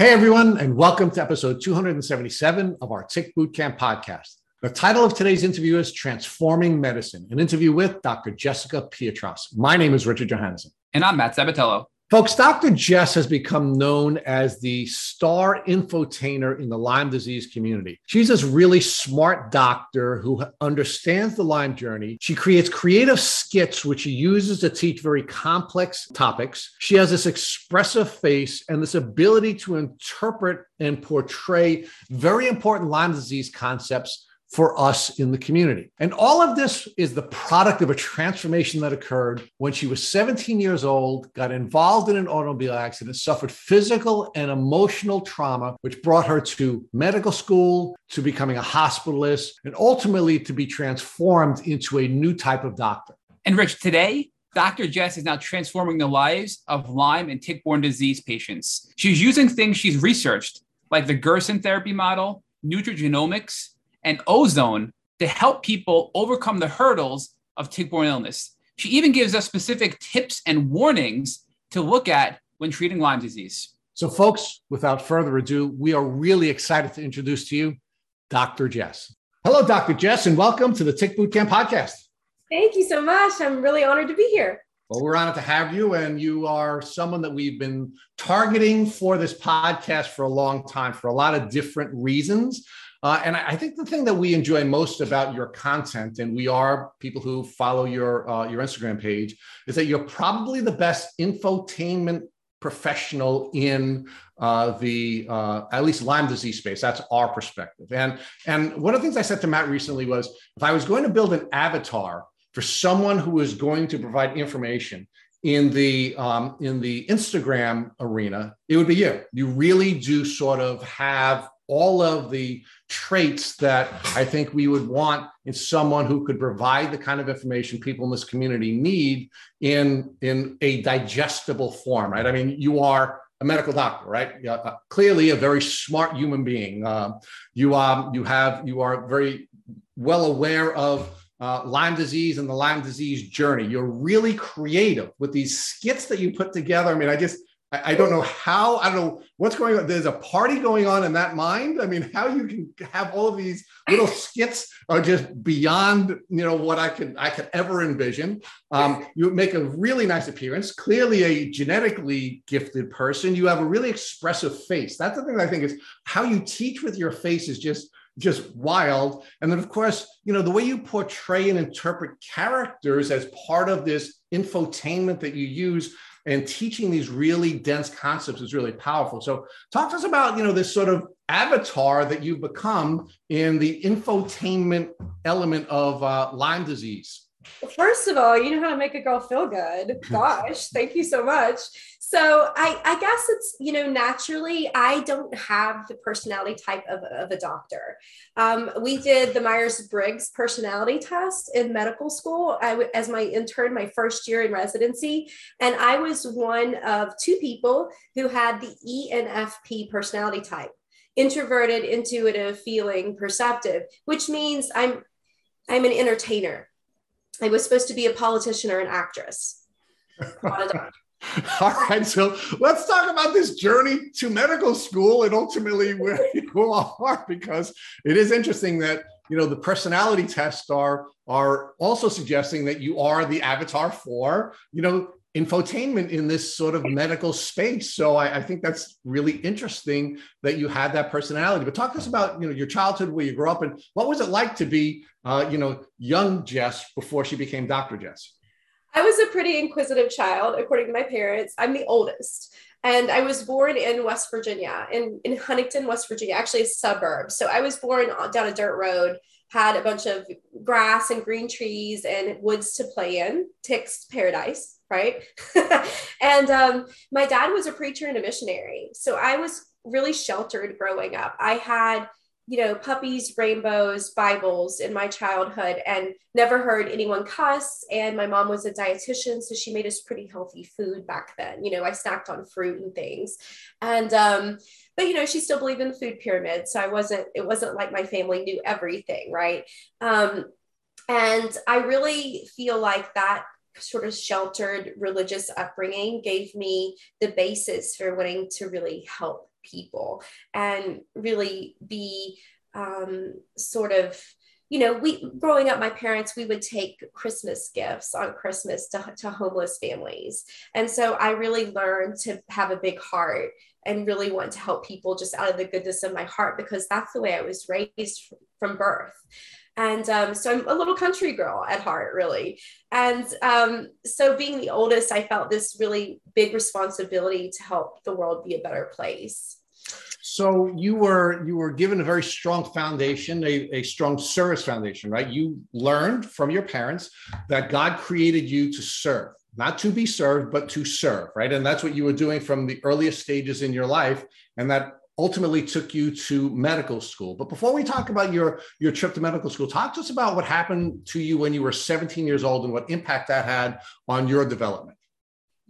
Hey, everyone, and welcome to episode 277 of our Tick Bootcamp podcast. The title of today's interview is Transforming Medicine, an interview with Dr. Jessica Peatross. My name is Richard Johannesson. And I'm Matt Sabatello. Folks, Dr. Jess has become known as the star infotainer in the Lyme disease community. She's this really smart doctor who understands the Lyme journey. She creates creative skits, which she uses to teach very complex topics. She has this expressive face and this ability to interpret and portray very important Lyme disease concepts for us in the community. And all of this is the product of a transformation that occurred when she was 17 years old, got involved in an automobile accident, suffered physical and emotional trauma, which brought her to medical school, to becoming a hospitalist, and ultimately to be transformed into a new type of doctor. And Rich, today, Dr. Jess is now transforming the lives of Lyme and tick-borne disease patients. She's using things she's researched, like the Gerson therapy model, nutrigenomics, and ozone to help people overcome the hurdles of tick-borne illness. She even gives us specific tips and warnings to look at when treating Lyme disease. So, folks, without further ado, we are really excited to introduce to you Dr. Jess. Hello, Dr. Jess, and welcome to the Tick Bootcamp podcast. Thank you so much. I'm really honored to be here. Well, we're honored to have you, and you are someone that we've been targeting for this podcast for a long time for a lot of different reasons. Uh, and I think the thing that we enjoy most about your content, and we are people who follow your uh, your Instagram page, is that you're probably the best infotainment professional in uh, the uh, at least Lyme disease space. That's our perspective. And and one of the things I said to Matt recently was, if I was going to build an avatar for someone who is going to provide information in the um, in the Instagram arena, it would be you. You really do sort of have all of the traits that I think we would want in someone who could provide the kind of information people in this community need in, in a digestible form, right? I mean, you are a medical doctor, right? Uh, clearly a very smart human being. Uh, you, um, you have, you are very well aware of uh, Lyme disease and the Lyme disease journey. You're really creative with these skits that you put together. I mean, I just, I, I, don't know how, I don't know what's going on. There's a party going on in that mind. I mean, how you can have all of these little skits are just beyond, you know, what I could I could ever envision. Um, you make a really nice appearance, clearly a genetically gifted person. You have a really expressive face. That's the thing that I think is how you teach with your face is just just wild. And then, of course, you know, the way you portray and interpret characters as part of this infotainment that you use and teaching these really dense concepts is really powerful. So talk to us about, you know, this sort of avatar that you've become in the infotainment element of uh, Lyme disease. First of all, you know how to make a girl feel good. Gosh, thank you so much. So I, I guess it's, you know, naturally, I don't have the personality type of, of a doctor. Um, we did the Myers Briggs personality test in medical school I, as my intern, my first year in residency. And I was one of two people who had the ENFP personality type introverted, intuitive, feeling, perceptive, which means I'm I'm an entertainer. I was supposed to be a politician or an actress. All right, so let's talk about this journey to medical school and ultimately where you all are, because it is interesting that you know the personality tests are are also suggesting that you are the avatar for you know infotainment in this sort of medical space. So I, I, think that's really interesting that you had that personality. But talk to us about you know your childhood, where you grew up, and what was it like to be uh, you know young Jess before she became Dr. Jess. I was a pretty inquisitive child, according to my parents. I'm the oldest. And I was born in West Virginia, in, in Huntington, West Virginia, actually a suburb. So I was born down a dirt road, had a bunch of grass and green trees and woods to play in, ticks paradise, right? and um, my dad was a preacher and a missionary. So I was really sheltered growing up. I had you know, puppies, rainbows, Bibles in my childhood and never heard anyone cuss. And my mom was a dietitian, so she made us pretty healthy food back then. You know, I snacked on fruit and things. And, um, but you know, she still believed in the food pyramid. So I wasn't, it wasn't like my family knew everything, right? Um, and I really feel like that sort of sheltered religious upbringing gave me the basis for wanting to really help people and really be um, sort of you know, we growing up, my parents, we would take Christmas gifts on Christmas to, to homeless families. And so I really learned to have a big heart and really want to help people just out of the goodness of my heart because that's the way I was raised from birth. And um, so I'm a little country girl at heart, really. And um, so being the oldest, I felt this really big responsibility to help the world be a better place. So you were you were given a very strong foundation, a, a strong service foundation, right? You learned from your parents that God created you to serve, not to be served, but to serve, right? And that's what you were doing from the earliest stages in your life, and that ultimately took you to medical school. But before we talk about your your trip to medical school, talk to us about what happened to you when you were 17 years old and what impact that had on your development.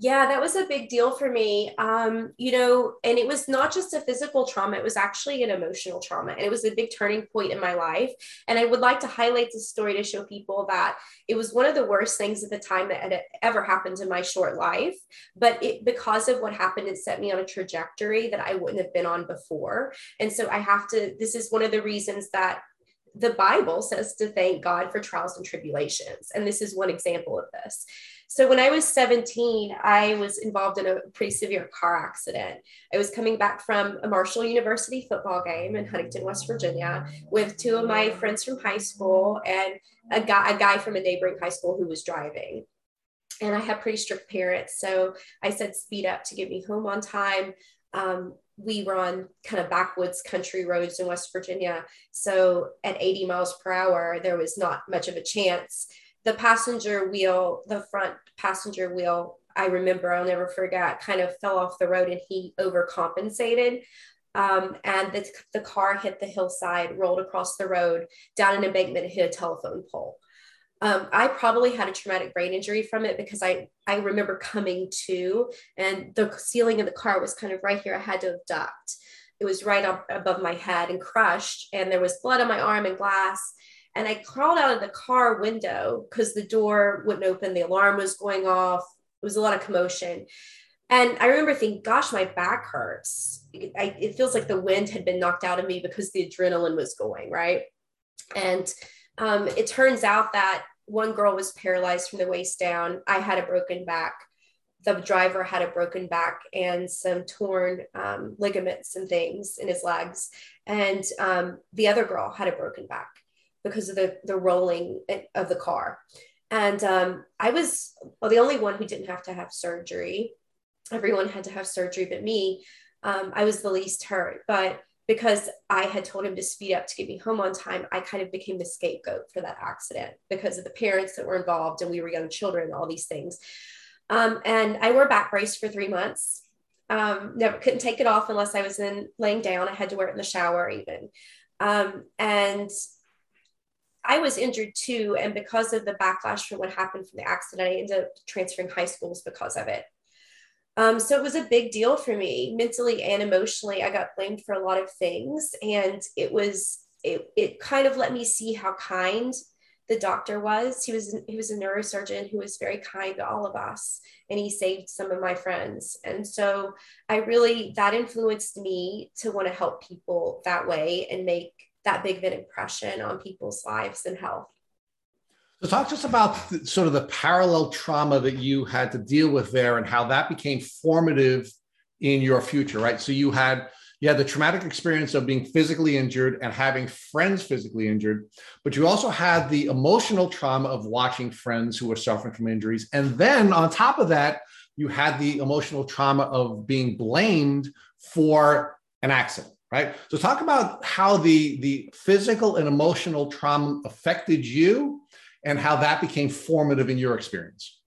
Yeah, that was a big deal for me. Um, you know, and it was not just a physical trauma, it was actually an emotional trauma. And it was a big turning point in my life. And I would like to highlight this story to show people that it was one of the worst things at the time that had ever happened in my short life. But it, because of what happened, it set me on a trajectory that I wouldn't have been on before. And so I have to, this is one of the reasons that the Bible says to thank God for trials and tribulations. And this is one example of this. So when I was 17, I was involved in a pretty severe car accident. I was coming back from a Marshall University football game in Huntington, West Virginia, with two of my friends from high school and a guy, a guy from a neighboring high school who was driving. And I had pretty strict parents. So I said, speed up to get me home on time. Um, we were on kind of backwoods country roads in West Virginia. So at 80 miles per hour, there was not much of a chance the passenger wheel, the front passenger wheel, I remember, I'll never forget, kind of fell off the road and he overcompensated. Um, and the, the car hit the hillside, rolled across the road, down an embankment, hit a telephone pole. Um, I probably had a traumatic brain injury from it because I, I remember coming to and the ceiling of the car was kind of right here. I had to have ducked. It was right up above my head and crushed, and there was blood on my arm and glass. And I crawled out of the car window because the door wouldn't open, the alarm was going off. It was a lot of commotion. And I remember thinking, gosh, my back hurts. I, it feels like the wind had been knocked out of me because the adrenaline was going, right? And um, it turns out that one girl was paralyzed from the waist down. I had a broken back. The driver had a broken back and some torn um, ligaments and things in his legs. And um, the other girl had a broken back because of the, the rolling of the car. And um, I was well, the only one who didn't have to have surgery. Everyone had to have surgery but me. Um, I was the least hurt. But because I had told him to speed up to get me home on time, I kind of became the scapegoat for that accident because of the parents that were involved and we were young children, all these things. Um, and I wore back brace for three months. Um, never couldn't take it off unless I was in laying down. I had to wear it in the shower even. Um, and I was injured too. And because of the backlash from what happened from the accident, I ended up transferring high schools because of it. Um, so it was a big deal for me mentally and emotionally. I got blamed for a lot of things. And it was, it, it kind of let me see how kind the doctor was. He was, he was a neurosurgeon who was very kind to all of us and he saved some of my friends. And so I really, that influenced me to want to help people that way and make that big of an impression on people's lives and health. So, talk to us about the, sort of the parallel trauma that you had to deal with there, and how that became formative in your future. Right. So you had you had the traumatic experience of being physically injured and having friends physically injured, but you also had the emotional trauma of watching friends who were suffering from injuries, and then on top of that, you had the emotional trauma of being blamed for an accident right? So talk about how the the physical and emotional trauma affected you and how that became formative in your experience.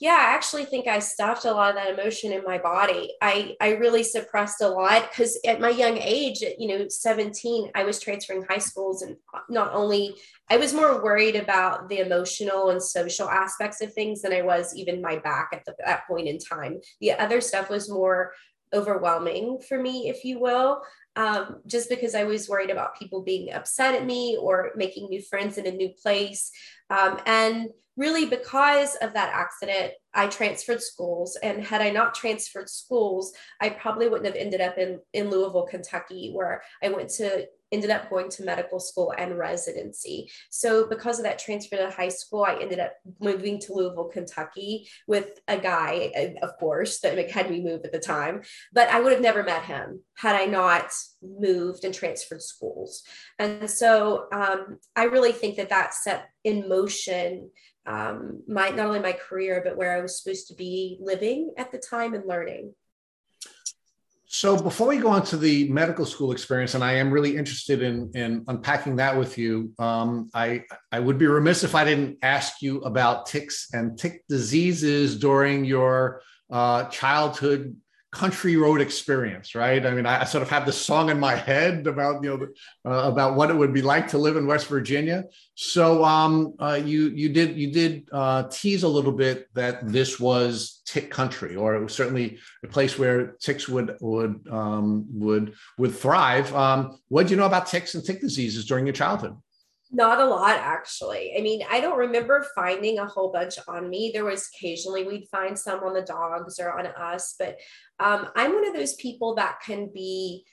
Yeah i actually think i stuffed a lot of that emotion in my body. I i really suppressed a lot because at my young age you know 17 i was transferring high schools and not only i was more worried about the emotional and social aspects of things than i was even my back at the, that point in time. The other stuff was more overwhelming for me, if you will, um, just because I was worried about people being upset at me or making new friends in a new place. Um, and really, because of that accident, I transferred schools. And had I not transferred schools, I probably wouldn't have ended up in, in Louisville, Kentucky, where I went to ended up going to medical school and residency. So because of that transfer to high school, I ended up moving to Louisville, Kentucky with a guy, of course, that had me move at the time. But I would have never met him had I not moved and transferred schools. And so um, I really think that that set in motion um, my not only my career, but where I was supposed to be living at the time and learning. So before we go on to the medical school experience, and I am really interested in, in unpacking that with you, um, I, I would be remiss if I didn't ask you about ticks and tick diseases during your uh, childhood country road experience, right? I mean, I, sort of have this song in my head about you know uh, about what it would be like to live in West Virginia. So um, uh, you you did you did uh, tease a little bit that this was tick country, or it was certainly a place where ticks would would um, would would thrive. Um, what do you know about ticks and tick diseases during your childhood? Not a lot, actually. I mean, I don't remember finding a whole bunch on me. There was occasionally we'd find some on the dogs or on us, but um, I'm one of those people that can be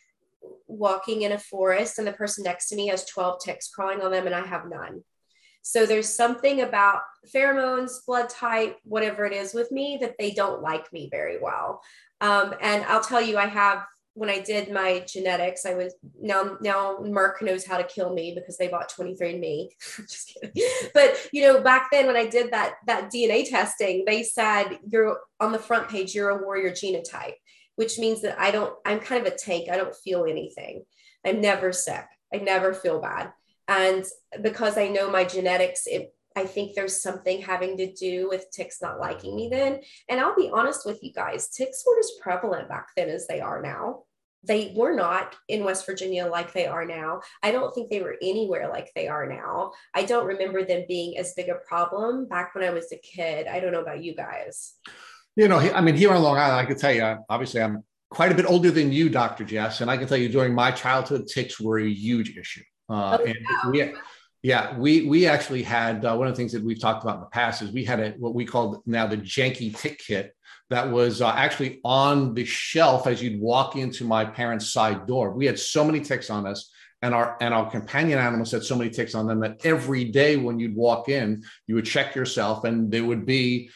walking in a forest and the person next to me has 12 ticks crawling on them and I have none. So there's something about pheromones, blood type, whatever it is with me that they don't like me very well. Um, and I'll tell you, I have when I did my genetics, I was now now Merck knows how to kill me because they bought 23andMe. Just kidding. But you know, back then when I did that that DNA testing, they said you're on the front page, you're a warrior genotype, which means that I don't, I'm kind of a tank. I don't feel anything. I'm never sick. I never feel bad. And because I know my genetics, it I think there's something having to do with ticks not liking me then. And I'll be honest with you guys, ticks weren't as prevalent back then as they are now. They were not in West Virginia like they are now. I don't think they were anywhere like they are now. I don't remember them being as big a problem back when I was a kid. I don't know about you guys. You know, I mean, here on Long Island, I can tell you, obviously, I'm quite a bit older than you, Dr. Jess, and I can tell you during my childhood, ticks were a huge issue. Uh, oh, and we, yeah, we we actually had uh, one of the things that we've talked about in the past is we had a what we called now the janky tick kit that was uh, actually on the shelf as you'd walk into my parents' side door. We had so many ticks on us, and our and our companion animals had so many ticks on them that every day when you'd walk in, you would check yourself, and there would be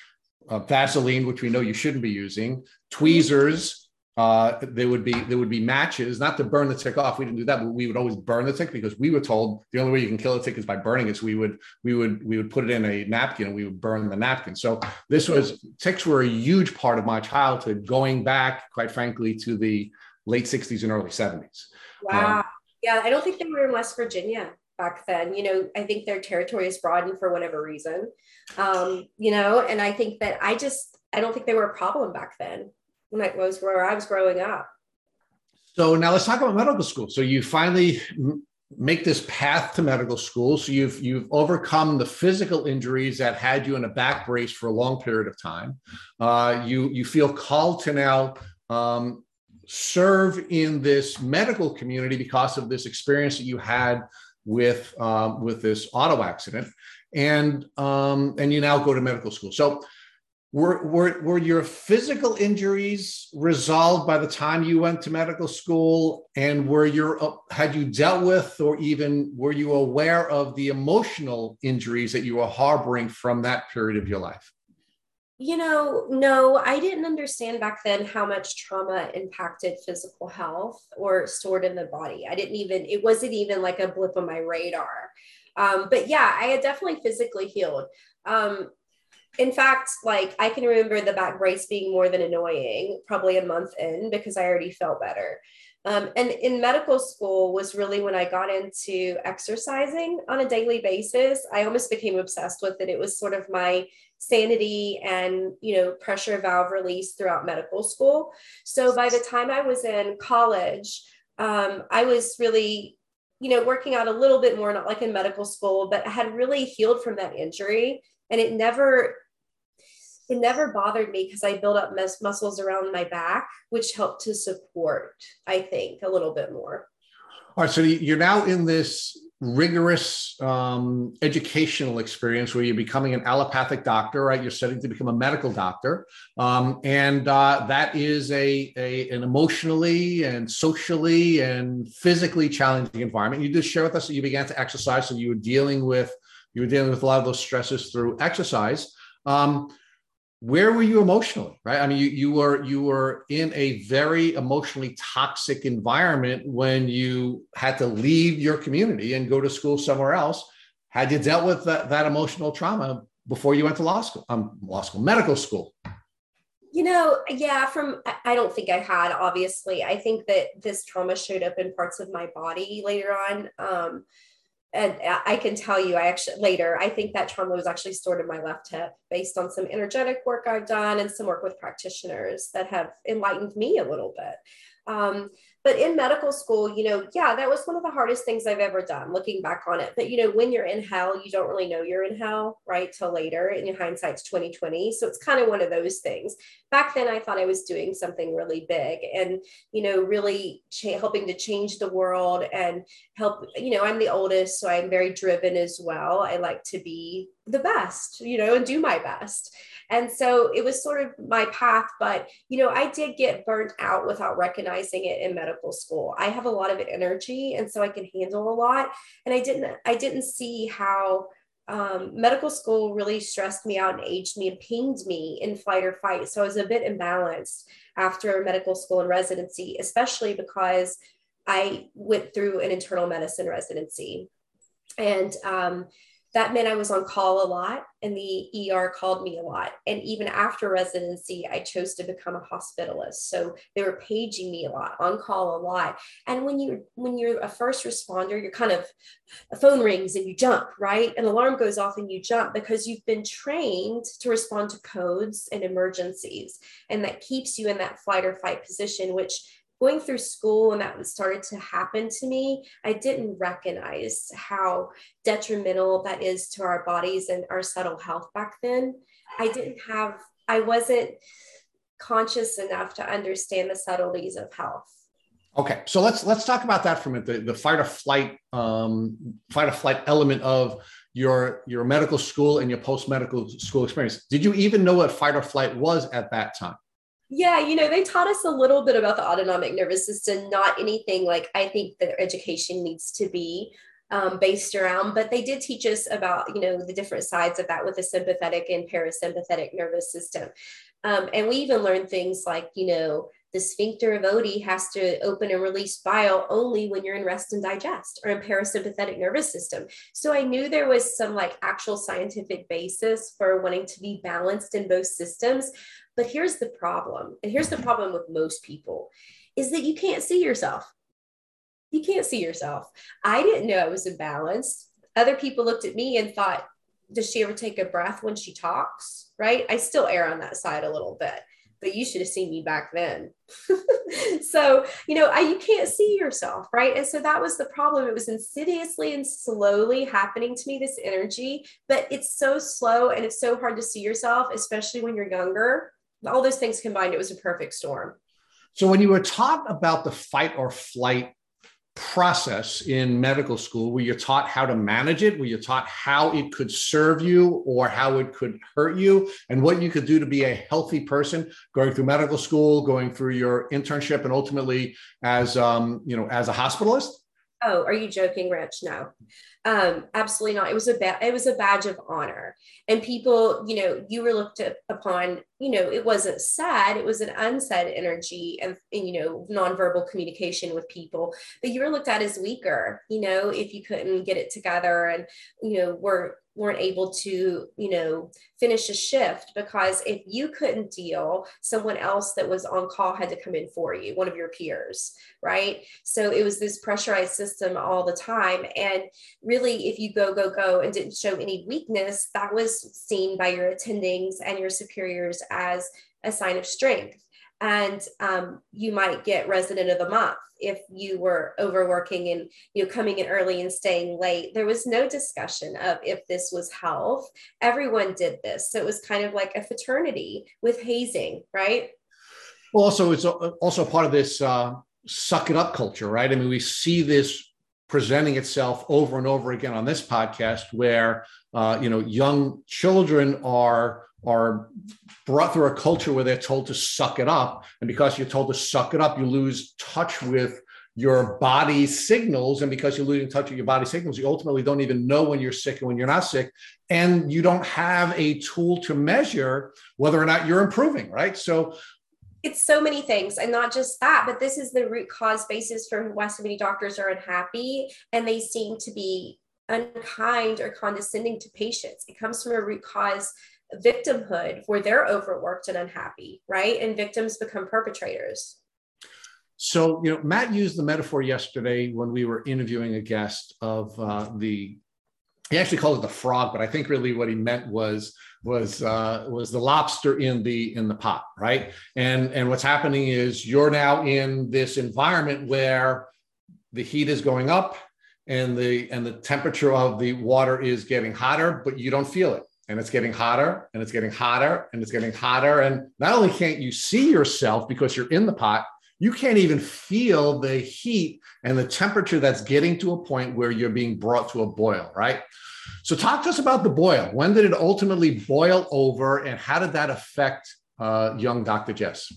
uh, Vaseline, which we know you shouldn't be using, tweezers uh, there would be there would be matches, not to burn the tick off. We didn't do that, but we would always burn the tick because we were told the only way you can kill a tick is by burning it. So we would we would we would put it in a napkin and we would burn the napkin. So this was ticks were a huge part of my childhood, going back, quite frankly, to the late '60s and early '70s. Wow. Um, yeah, I don't think they were in West Virginia back then. You know, I think their territory is broadened for whatever reason. Um, you know, and I think that I just I don't think they were a problem back then when I was where I was growing up. So now let's talk about medical school. So you finally make this path to medical school. So you've you've overcome the physical injuries that had you in a back brace for a long period of time. Uh, you you feel called to now um, serve in this medical community because of this experience that you had with um, with this auto accident, and um, and you now go to medical school. So were, were, were your physical injuries resolved by the time you went to medical school? And were your had you dealt with or even were you aware of the emotional injuries that you were harboring from that period of your life? You know no i didn't understand back then how much trauma impacted physical health or stored in the body. I didn't even it wasn't even like a blip on my radar. Um, but yeah i had definitely physically healed. Um, in fact, like I can remember the back brace being more than annoying, probably a month in because I already felt better. Um, and in medical school was really when I got into exercising on a daily basis. I almost became obsessed with it. It was sort of my sanity and you know pressure valve release throughout medical school. So by the time I was in college, um, I was really you know working out a little bit more, not like in medical school, but I had really healed from that injury and it never it never bothered me because I built up mus- muscles around my back, which helped to support, I think, a little bit more. All right, so you're now in this rigorous um, educational experience where you're becoming an allopathic doctor, right? You're studying to become a medical doctor, um, and uh, that is a, a, an emotionally and socially and physically challenging environment. You just share with us that you began to exercise, so you were dealing with you were dealing with a lot of those stresses through exercise. Um, where were you emotionally right? I mean you, you were you were in a very emotionally toxic environment when you had to leave your community and go to school somewhere else. Had you dealt with that, that emotional trauma before you went to law school um, law school medical school? You know yeah from i don't think i had obviously. I think that this trauma showed up in parts of my body later on. Um, and I can tell you, I actually later, I think that trauma was actually stored in my left hip based on some energetic work I've done and some work with practitioners that have enlightened me a little bit. Um, but in medical school, you know, yeah, that was one of the hardest things I've ever done looking back on it. But, you know, when you're in hell, you don't really know you're in hell, right? Till later. In hindsight's 2020. So it's kind of one of those things. Back then, I thought I was doing something really big and, you know, really cha- helping to change the world and help. You know, I'm the oldest, so I'm very driven as well. I like to be the best, you know, and do my best. And so it was sort of my path. But, you know, I did get burnt out without recognizing it in medical school. I have a lot of energy and so I can handle a lot. And I didn't, I didn't see how um, medical school really stressed me out and aged me and pained me in flight or fight. So I was a bit imbalanced after medical school and residency, especially because I went through an internal medicine residency. And um, that meant I was on call a lot and the ER called me a lot. And even after residency, I chose to become a hospitalist. So they were paging me a lot, on call a lot. And when you when you're a first responder, you're kind of a phone rings and you jump, right? An alarm goes off and you jump because you've been trained to respond to codes and emergencies. And that keeps you in that flight or fight position, which going through school and that started to happen to me, I didn't recognize how detrimental that is to our bodies and our subtle health back then. I didn't have, I wasn't conscious enough to understand the subtleties of health. Okay, so let's let's talk about that for a minute. The, the fight or flight, um, fight or flight element of your your medical school and your post medical school experience. Did you even know what fight or flight was at that time? Yeah, you know, they taught us a little bit about the autonomic nervous system, not anything like I think that education needs to be um, based around, but they did teach us about, you know, the different sides of that with the sympathetic and parasympathetic nervous system. Um, and we even learned things like, you know, the sphincter of Oddi has to open and release bile only when you're in rest and digest or in parasympathetic nervous system. So I knew there was some like actual scientific basis for wanting to be balanced in both systems. But here's the problem, and here's the problem with most people is that you can't see yourself. You can't see yourself. I didn't know I was imbalanced. Other people looked at me and thought, does she ever take a breath when she talks? Right? I still err on that side a little bit but you should have seen me back then. so, you know, I, you can't see yourself, right? And so that was the problem. It was insidiously and slowly happening to me, this energy, but it's so slow and it's so hard to see yourself, especially when you're younger. All those things combined, it was a perfect storm. So, when you were taught about the fight or flight process in medical school where you're taught how to manage it, where you're taught how it could serve you or how it could hurt you, and what you could do to be a healthy person going through medical school, going through your internship, and ultimately as um, you know as a hospitalist? Oh, are you joking, Rich? No, um, absolutely not. It was a ba- it was a badge of honor, and people, you know, you were looked upon. You know, it wasn't sad; it was an unsaid energy and, and you know nonverbal communication with people. But you were looked at as weaker. You know, if you couldn't get it together, and you know, were weren't able to, you know, finish a shift because if you couldn't deal, someone else that was on call had to come in for you, one of your peers, right? So it was this pressurized system all the time. And really, if you go, go, go and didn't show any weakness, that was seen by your attendings and your superiors as a sign of strength. And um, you might get resident of the month if you were overworking and you know coming in early and staying late. There was no discussion of if this was health. Everyone did this. So it was kind of like a fraternity with hazing right? Well also it's also part of this uh, suck it up culture right? I mean we see this presenting itself over and over again on this podcast where uh, you know young children are are brought through a culture where they're told to suck it up. And because you're told to suck it up, you lose touch with your body's signals. And because you're losing touch with your body signals, you ultimately don't even know when you're sick and when you're not sick. And you don't have a tool to measure whether or not you're improving, right? So it's so many things and not just that but this is the root cause basis for why so many doctors are unhappy and they seem to be unkind or condescending to patients it comes from a root cause victimhood where they're overworked and unhappy, right? And victims become perpetrators. So, you know, Matt used the metaphor yesterday when we were interviewing a guest of uh, the. He actually called it the frog, but I think really what he meant was was uh, was the lobster in the in the pot, right? And and what's happening is you're now in this environment where the heat is going up and the and the temperature of the water is getting hotter, but you don't feel it and it's getting hotter and it's getting hotter and it's getting hotter. And not only can't you see yourself because you're in the pot, you can't even feel the heat and the temperature that's getting to a point where you're being brought to a boil, right? So, talk to us about the boil. When did it ultimately boil over, and how did that affect uh, young Dr. Jess?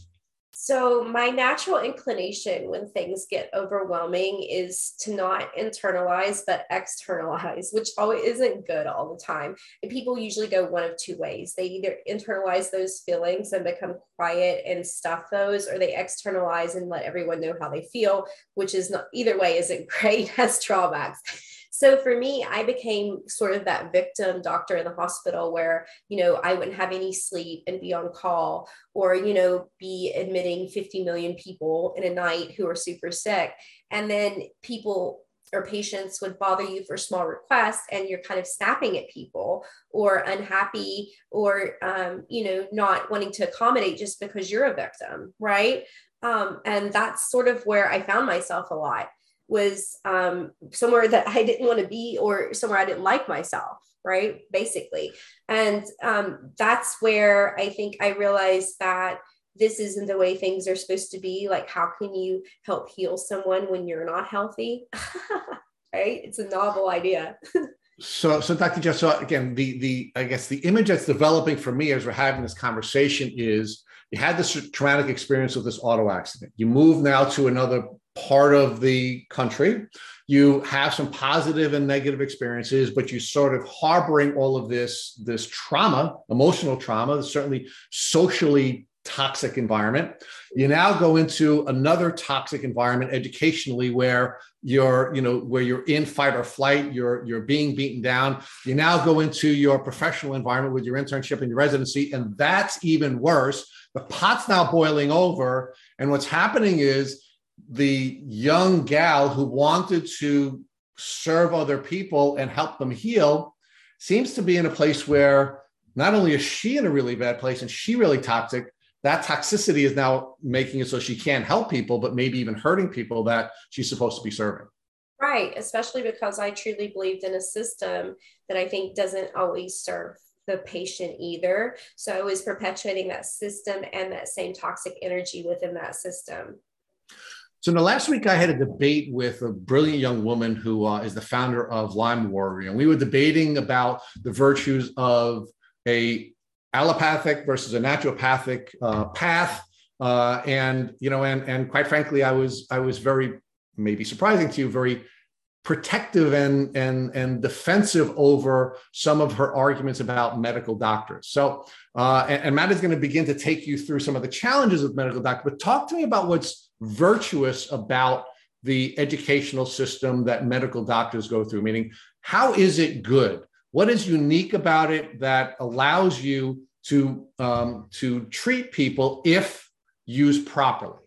So, my natural inclination when things get overwhelming is to not internalize, but externalize, which always isn't good all the time. And people usually go one of two ways. They either internalize those feelings and become quiet and stuff those, or they externalize and let everyone know how they feel, which is not either way isn't great, has drawbacks. So for me, I became sort of that victim doctor in the hospital where, you know, I wouldn't have any sleep and be on call or, you know, be admitting 50 million people in a night who are super sick. And then people or patients would bother you for small requests and you're kind of snapping at people or unhappy or um, you know not wanting to accommodate just because you're a victim right um, and that's sort of where i found myself a lot was um, somewhere that I didn't want to be or somewhere I didn't like myself, right? Basically. And um, that's where I think I realized that this isn't the way things are supposed to be. Like, how can you help heal someone when you're not healthy? right? It's a novel idea. so, so Dr. Jess, so again, the the I guess the image that's developing for me as we're having this conversation is you had this traumatic experience with this auto accident. You move now to another part of the country. You have some positive and negative experiences, but you're sort of harboring all of this, this trauma, emotional trauma, certainly socially toxic environment. You now go into another toxic environment educationally where you're, you know, where you're in fight or flight, you're you're being beaten down. You now go into your professional environment with your internship and your residency, and that's even worse. The pot's now boiling over, and what's happening is the young gal who wanted to serve other people and help them heal seems to be in a place where not only is she in a really bad place and she really toxic, that toxicity is now making it so she can't help people, but maybe even hurting people that she's supposed to be serving. Right, especially because I truly believed in a system that I think doesn't always serve the patient either. So I was perpetuating that system and that same toxic energy within that system. So, the last week I had a debate with a brilliant young woman who uh, is the founder of Lyme Warrior, and we were debating about the virtues of a allopathic versus a naturopathic uh, path. Uh, and you know, and and quite frankly, I was I was very maybe surprising to you, very protective and and and defensive over some of her arguments about medical doctors. So, uh, and, and Matt is going to begin to take you through some of the challenges of medical doctors. But talk to me about what's virtuous about the educational system that medical doctors go through? Meaning, how is it good? What is unique about it that allows you to um, to treat people if used properly?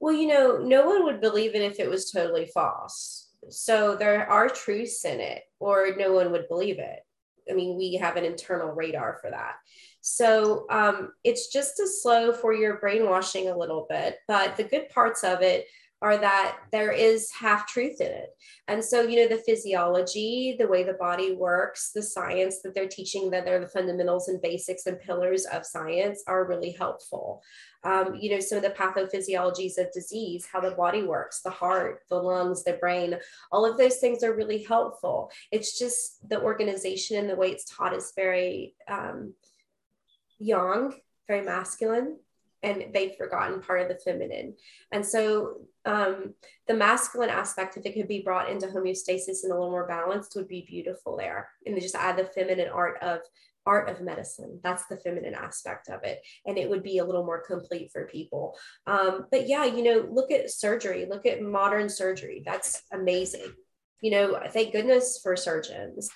Well, you know, no one would believe it if it was totally false. So there are truths in it, or no one would believe it, I mean, we have an internal radar for that. So um, it's just to slow for your brainwashing a little bit. But the good parts of it are that there is half truth in it. And so, you know, the physiology, the way the body works, the science that they're teaching, that they're the fundamentals and basics and pillars of science are really helpful. Um, you know, some of the pathophysiologies of disease, how the body works, the heart, the lungs, the brain, all of those things are really helpful. It's just the organization and the way it's taught is very um, young, very masculine and they've forgotten part of the feminine. And so um, the masculine aspect, if it could be brought into homeostasis and a little more balanced, would be beautiful there. And just add the feminine art of art of medicine. That's the feminine aspect of it. And it would be a little more complete for people. Um, but yeah, you know, look at surgery, look at modern surgery. That's amazing. You know, thank goodness for surgeons.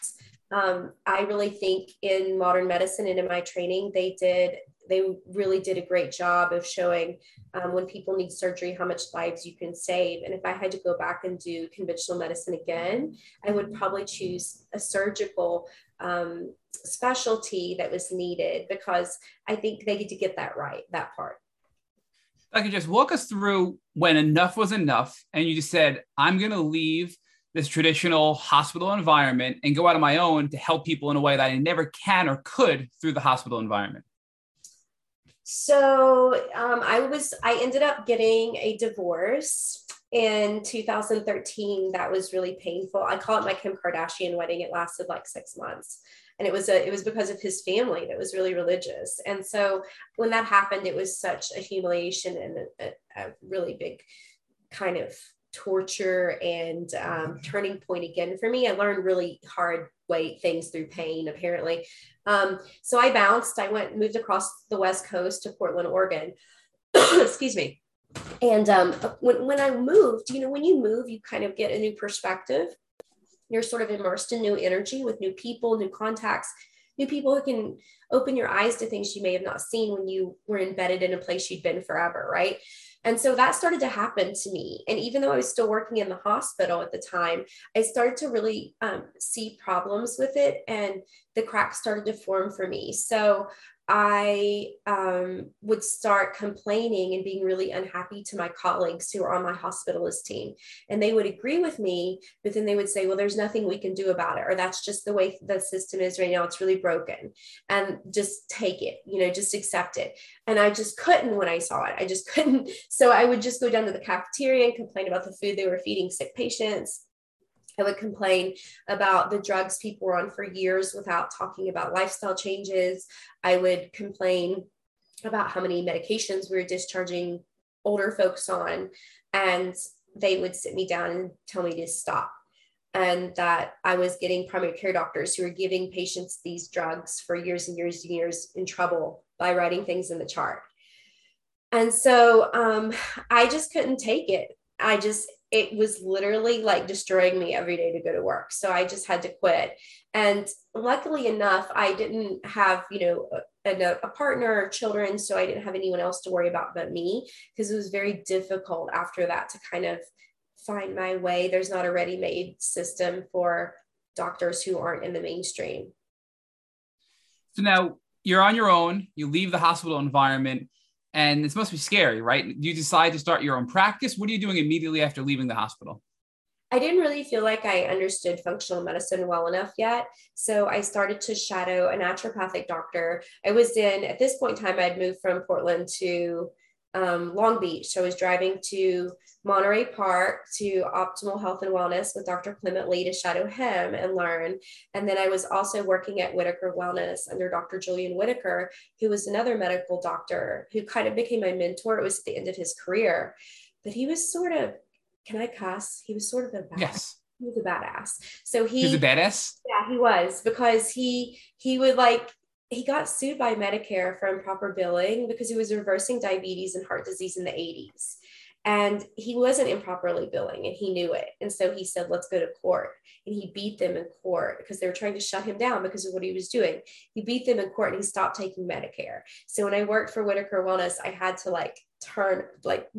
Um, I really think in modern medicine and in my training, they did they really did a great job of showing um, when people need surgery how much lives you can save. And if I had to go back and do conventional medicine again, I would probably choose a surgical um, specialty that was needed because I think they to get that right, that part. I could just walk us through when enough was enough, and you just said, I'm going to leave this traditional hospital environment and go out on my own to help people in a way that I never can or could through the hospital environment. So um, I was, I ended up getting a divorce in 2013. That was really painful. I call it my Kim Kardashian wedding. It lasted like six months. And it was a, it was because of his family that was really religious. And so when that happened, it was such a humiliation and a, a really big kind of torture and um, turning point again for me. I learned really hard way things through pain, apparently. Um, so I bounced. I went, moved across the West Coast to Portland, Oregon. Excuse me. And um, when, when I moved, you know, when you move, you kind of get a new perspective. You're sort of immersed in new energy with new people, new contacts, new people who can open your eyes to things you may have not seen when you were embedded in a place you'd been forever, right? And so that started to happen to me. And even though I was still working in the hospital at the time, I started to really um, see problems with it and the cracks started to form for me. So I um, would start complaining and being really unhappy to my colleagues who are on my hospitalist team. And they would agree with me, but then they would say, well, there's nothing we can do about it. Or that's just the way the system is right now. It's really broken. And just take it, you know, just accept it. And I just couldn't when I saw it. I just couldn't. So I would just go down to the cafeteria and complain about the food they were feeding sick patients I would complain about the drugs people were on for years without talking about lifestyle changes. I would complain about how many medications we were discharging older folks on. And they would sit me down and tell me to stop. And that I was getting primary care doctors who were giving patients these drugs for years and years and years in trouble by writing things in the chart. And so um, I just couldn't take it. I just, it was literally like destroying me every day to go to work. So I just had to quit. And luckily enough, I didn't have, you know, a, a partner or children. So I didn't have anyone else to worry about but me because it was very difficult after that to kind of find my way. There's not a ready made system for doctors who aren't in the mainstream. So now you're on your own, you leave the hospital environment and supposed to be scary, right? You decide to start your own practice. What are you doing immediately after leaving the hospital? I didn't really feel like I understood functional medicine well enough yet. So I started to shadow a naturopathic doctor. I was in, at this point in time, I'd moved from Portland to um, Long Beach. So I was driving to Monterey Park to Optimal Health and Wellness with Dr. Clement Lee to shadow him and learn. And then I was also working at Whitaker Wellness under Dr. Julian Whitaker, who was another medical doctor who kind of became my mentor. It was at the end of his career, but he was sort of, can I cuss? He was sort of a badass. Yes. He was a badass. So he, He's a badass. Yeah, he was because he he would like he got sued by Medicare for improper billing because he was reversing diabetes and heart disease in the 80s. And he wasn't improperly billing and he knew it. And so he said, let's go to court. And he beat them in court because they were trying to shut him down because of what he was doing. He beat them in court and he stopped taking Medicare. So when I worked for Whitaker Wellness, I had to like turn, like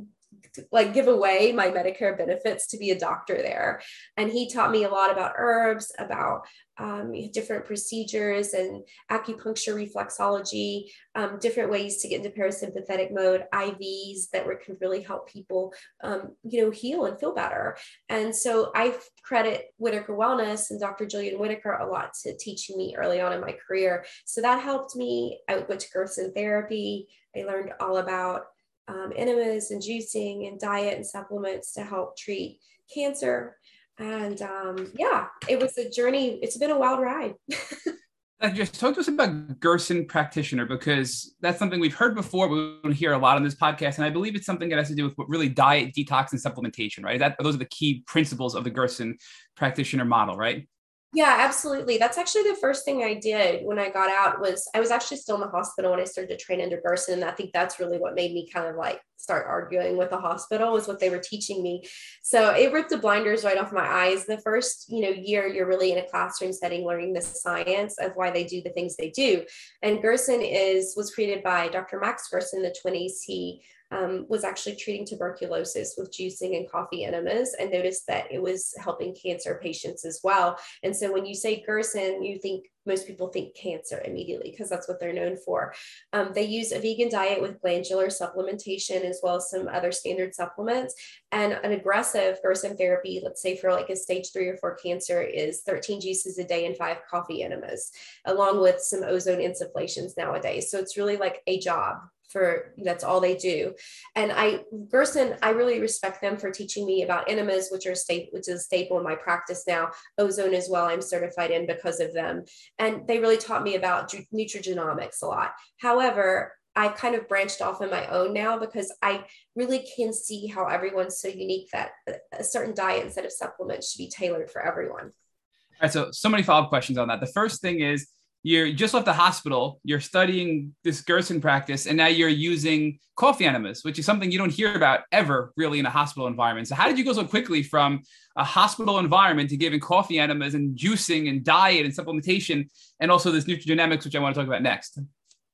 like give away my Medicare benefits to be a doctor there. And he taught me a lot about herbs, about um, different procedures and acupuncture reflexology, um, different ways to get into parasympathetic mode, IVs that were, can really help people, um, you know, heal and feel better. And so I credit Whitaker Wellness and Dr. Julian Whitaker a lot to teaching me early on in my career. So that helped me. I went to Gerson therapy. I learned all about um, enemas and juicing and diet and supplements to help treat cancer. And um, yeah, it was a journey. It's been a wild ride. just talk to us about Gerson practitioner because that's something we've heard before. We don't hear a lot on this podcast, and I believe it's something that has to do with really diet, detox, and supplementation. Right? That those are the key principles of the Gerson practitioner model, right? Yeah, absolutely. That's actually the first thing I did when I got out was I was actually still in the hospital when I started to train under Gerson. And I think that's really what made me kind of like start arguing with the hospital was what they were teaching me. So it ripped the blinders right off my eyes. The first, you know, year you're really in a classroom setting learning the science of why they do the things they do. And Gerson is was created by Dr. Max Gerson in the 20s. He um, was actually treating tuberculosis with juicing and coffee enemas and noticed that it was helping cancer patients as well. And so when you say Gerson, you think most people think cancer immediately because that's what they're known for. Um, they use a vegan diet with glandular supplementation as well as some other standard supplements. And an aggressive Gerson therapy, let's say for like a stage three or four cancer, is 13 juices a day and five coffee enemas, along with some ozone insufflations nowadays. So it's really like a job for that's all they do. And I Gerson, I really respect them for teaching me about enemas, which are state which is a staple in my practice now. Ozone as well, I'm certified in because of them. And they really taught me about nutrigenomics a lot. However, I kind of branched off on my own now because I really can see how everyone's so unique that a certain diet instead of supplements should be tailored for everyone. All right, so so many follow-up questions on that. The first thing is you just left the hospital, you're studying this Gerson practice, and now you're using coffee enemas, which is something you don't hear about ever really in a hospital environment. So, how did you go so quickly from a hospital environment to giving coffee enemas and juicing and diet and supplementation, and also this nutrigenomics, which I want to talk about next?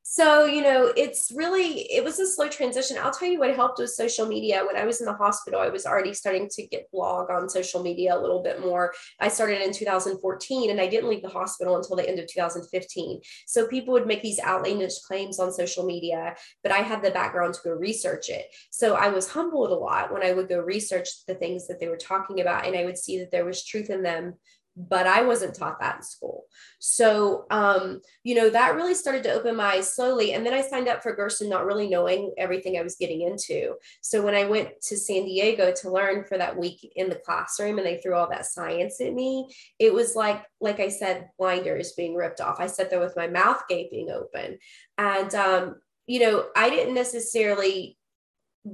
So, you know, it's really, it was a slow transition. I'll tell you what helped with social media. When I was in the hospital, I was already starting to get blog on social media a little bit more. I started in 2014 and I didn't leave the hospital until the end of 2015. So people would make these outlandish claims on social media, but I had the background to go research it. So I was humbled a lot when I would go research the things that they were talking about and I would see that there was truth in them but I wasn't taught that in school. So, um, you know, that really started to open my eyes slowly. And then I signed up for Gerson, not really knowing everything I was getting into. So when I went to San Diego to learn for that week in the classroom and they threw all that science at me, it was like, like I said, blinders being ripped off. I sat there with my mouth gaping open. And, um, you know, I didn't necessarily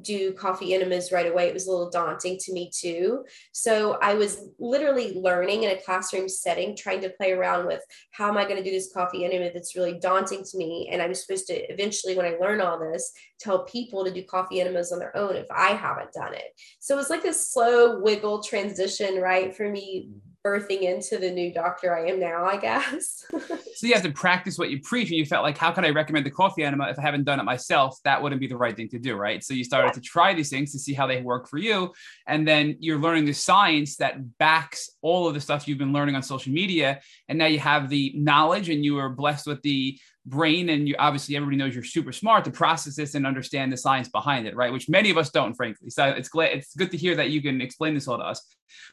do coffee enemas right away. It was a little daunting to me too. So I was literally learning in a classroom setting, trying to play around with how am I going to do this coffee enema that's really daunting to me. And I'm supposed to eventually, when I learn all this, tell people to do coffee enemas on their own if I haven't done it. So it was like a slow wiggle transition, right? For me birthing into the new doctor I am now, I guess. so you have to practice what you preach, and you felt like, how can I recommend the coffee enema if I haven't done it myself? That wouldn't be the right thing to do, right? So you started yeah. to try these things to see how they work for you, and then you're learning the science that backs all of the stuff you've been learning on social media, and now you have the knowledge, and you are blessed with the brain and you obviously everybody knows you're super smart to process this and understand the science behind it right? Which many of us don't frankly. So it's glad it's good to hear that you can explain this all to us.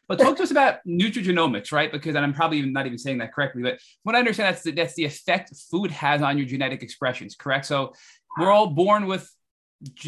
But talk to us about nutrigenomics right? Because i'm probably not even saying that correctly but what i understand that's the, that's the effect food has on your genetic expressions correct? So we're all born with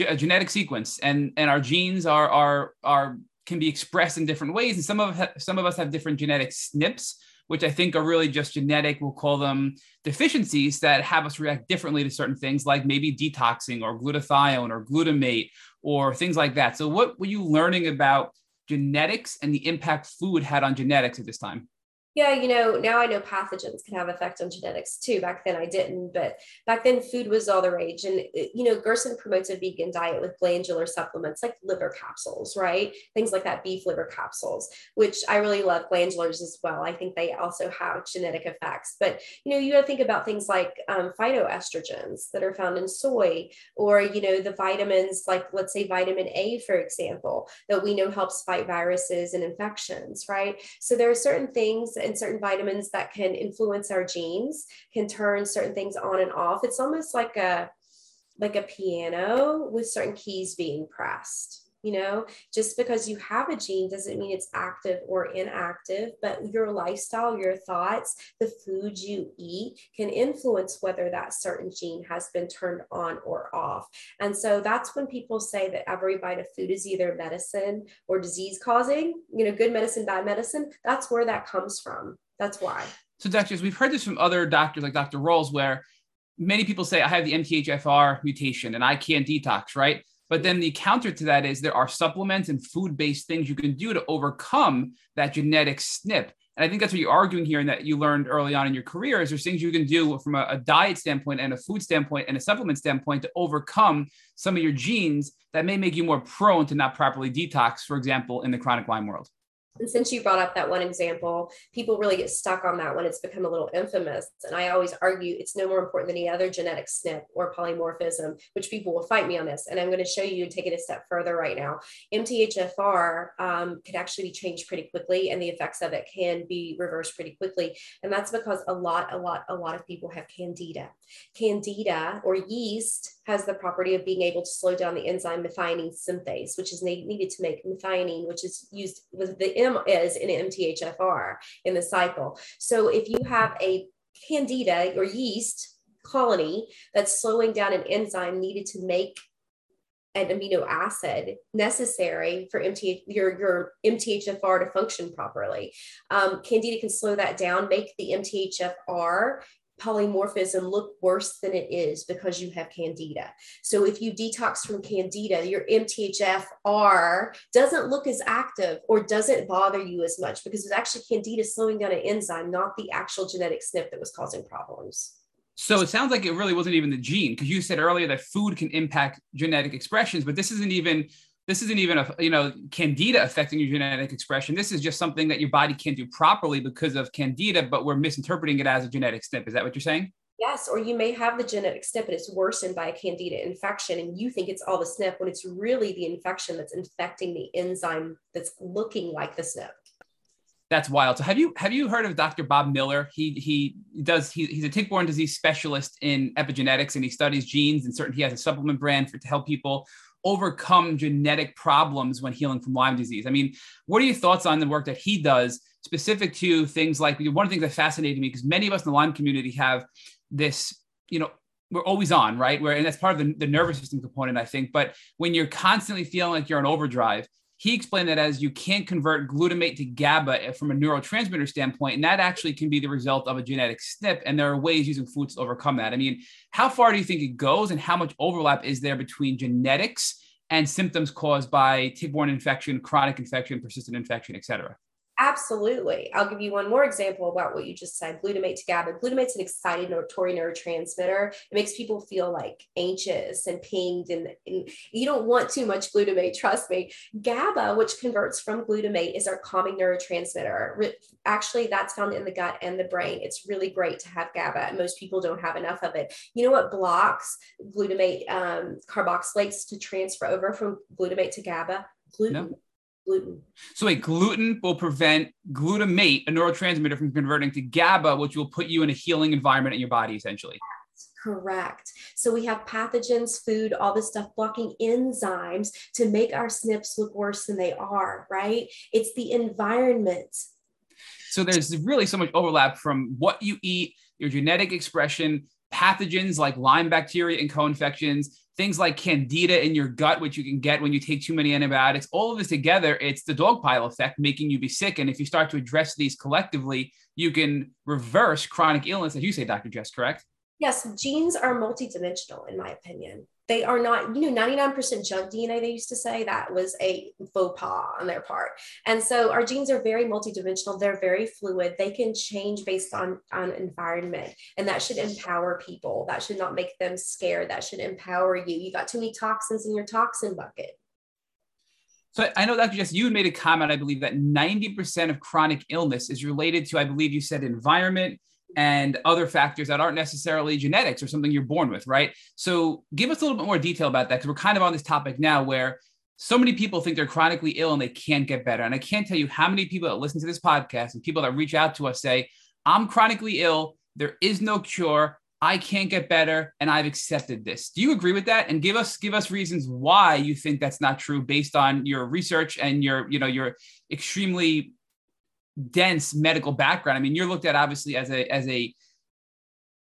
a genetic sequence and and our genes are are are can be expressed in different ways and some of some of us have different genetic SNPs which I think are really just genetic, we'll call them deficiencies that have us react differently to certain things, like maybe detoxing or glutathione or glutamate or things like that. So, what were you learning about genetics and the impact food had on genetics at this time? Yeah, you know, now I know pathogens can have effect on genetics too. Back then I didn't, but back then food was all the rage. And, you know, Gerson promotes a vegan diet with glandular supplements like liver capsules, right? Things like that, beef liver capsules, which I really love glandulars as well. I think they also have genetic effects. But, you know, you got to think about things like um, phytoestrogens that are found in soy, or, you know, the vitamins like, let's say, vitamin A, for example, that we know helps fight viruses and infections, right? So there are certain things and certain vitamins that can influence our genes, can turn certain things on and off. It's almost like a like a piano with certain keys being pressed. You know, just because you have a gene doesn't mean it's active or inactive, but your lifestyle, your thoughts, the food you eat can influence whether that certain gene has been turned on or off. And so that's when people say that every bite of food is either medicine or disease causing, you know, good medicine, bad medicine. That's where that comes from. That's why. So, doctors, we've heard this from other doctors like Dr. Rolls, where many people say, I have the MTHFR mutation and I can't detox, right? But then the counter to that is there are supplements and food based things you can do to overcome that genetic SNP. And I think that's what you're arguing here and that you learned early on in your career is there's things you can do from a, a, diet standpoint and a food standpoint and a supplement standpoint to overcome some of your genes that may make you more prone to not properly detox, for example, in the chronic Lyme world. And since you brought up that one example, people really get stuck on that when it's become a little infamous. And I always argue it's no more important than any other genetic SNP or polymorphism, which people will fight me on this. And I'm going to show you and take it a step further right now. MTHFR um, can actually be changed pretty quickly, and the effects of it can be reversed pretty quickly. And that's because a lot, a lot, a lot of people have candida. Candida or yeast has the property of being able to slow down the enzyme methionine synthase, which is needed to make methionine, which is used with the is in MTHFR in the cycle. So if you have a candida or yeast colony that's slowing down an enzyme needed to make an amino acid necessary for MT, your, your MTHFR to function properly. Um, Candida can slow that down, make the MTHFR polymorphism look worse than it is because you have candida. So if you detox from candida, your MTHFR doesn't look as active or doesn't bother you as much because it's actually candida slowing down an enzyme, not the actual genetic SNP that was causing problems. So it sounds like it really wasn't even the gene because you said earlier that food can impact genetic expressions, but this isn't even this isn't even a you know candida affecting your genetic expression this is just something that your body can't do properly because of candida but we're misinterpreting it as a genetic SNP is that what you're saying yes or you may have the genetic SNP and it's worsened by a candida infection and you think it's all the SNP when it's really the infection that's infecting the enzyme that's looking like the SNP that's wild. So have you have you heard of Dr. Bob Miller? He he does he, he's a tick-borne disease specialist in epigenetics and he studies genes and certain he has a supplement brand for to help people overcome genetic problems when healing from Lyme disease. I mean, what are your thoughts on the work that he does specific to things like one of the things that fascinated me because many of us in the Lyme community have this, you know, we're always on, right? Where and that's part of the, the nervous system component, I think. But when you're constantly feeling like you're on overdrive, he explained that as you can't convert glutamate to GABA from a neurotransmitter standpoint, and that actually can be the result of a genetic SNP. And there are ways using foods to overcome that. I mean, how far do you think it goes, and how much overlap is there between genetics and symptoms caused by tick-borne infection, chronic infection, persistent infection, et cetera? Absolutely. I'll give you one more example about what you just said glutamate to GABA. Glutamate's an excited excitatory neurotransmitter. It makes people feel like anxious and pinged, and, and, you don't want too much glutamate, trust me. GABA, which converts from glutamate, is our calming neurotransmitter. Actually, that's found in the gut and the brain. It's really great to have GABA, most people don't have enough of it. You know what blocks glutamate um, carboxylates to transfer over from glutamate to GABA? Gluten. No gluten. So wait, gluten will prevent glutamate, a neurotransmitter, from converting to GABA, which will put you in a healing environment in your body, essentially. Correct. So we have pathogens, food, all this stuff blocking enzymes to make our SNPs look worse than they are, right? It's the environment. So there's really so much overlap from what you eat, your genetic expression, pathogens like Lyme bacteria and co-infections, things like candida in your gut, which you can get when you take too many antibiotics, all of this together, it's the dog pile effect making you be sick. And if you start to address these collectively, you can reverse chronic illness, as you say, Dr. Jess, correct? Yes, genes are multidimensional, in my opinion. They are not, you know, 99% junk DNA, they used to say that was a faux pas on their part. And so our genes are very multidimensional. They're very fluid. They can change based on, on environment. And that should empower people. That should not make them scared. That should empower you. You got too many toxins in your toxin bucket. So I know, Dr. Jess, you made a comment, I believe, that 90% of chronic illness is related to, I believe you said, environment and other factors that aren't necessarily genetics or something you're born with, right? So give us a little bit more detail about that because we're kind of on this topic now where so many people think they're chronically ill and they can't get better. And I can't tell you how many people that listen to this podcast and people that reach out to us say, I'm chronically ill. There is no cure. I can't get better and I've accepted this. Do you agree with that? And give us give us reasons why you think that's not true based on your research and your, you know, your extremely dense medical background. I mean, you're looked at obviously as a as a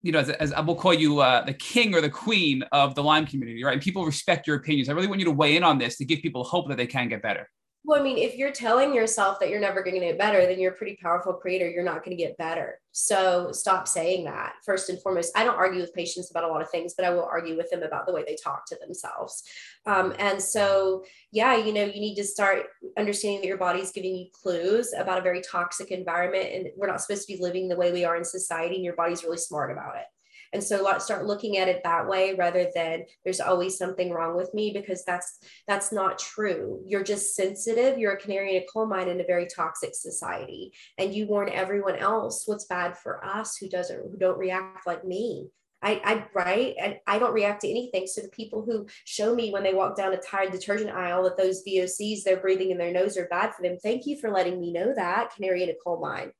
you know, as, as I will call you uh, the king or the queen of the Lyme community, right? And people respect your opinions. I really want you to weigh in on this to give people hope that they can get better. Well, I mean, if you're telling yourself that you're never going to get better, then you're a pretty powerful creator. You're not going to get better. So stop saying that first and foremost. I don't argue with patients about a lot of things, but I will argue with them about the way they talk to themselves. Um, and so, yeah, you know, you need to start understanding that your body's giving you clues about a very toxic environment. And we're not supposed to be living the way we are in society, and your body's really smart about it. And so let's start looking at it that way rather than there's always something wrong with me because that's that's not true. You're just sensitive. You're a canary in a coal mine in a very toxic society. And you warn everyone else what's bad for us who doesn't who don't react like me. I, I right and I don't react to anything. So the people who show me when they walk down a Tide detergent aisle that those VOCs they're breathing in their nose are bad for them. Thank you for letting me know that, canary in a coal mine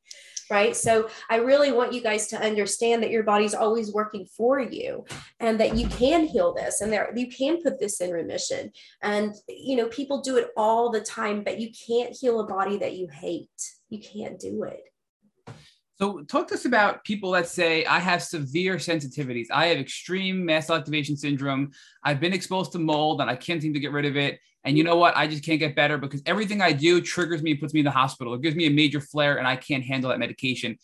right? So I really want you guys to understand that your body's always working for you and that you can heal this and there you can put this in remission. And you know, people do it all the time, but you can't heal a body that you hate. You can't do it. So, talk to us about people that say, I have severe sensitivities. I have extreme mast activation syndrome. I've been exposed to mold and I can't seem to get rid of it. And you know what? I just can't get better because everything I do triggers me and puts me in the hospital. It gives me a major flare and I can't handle that medication.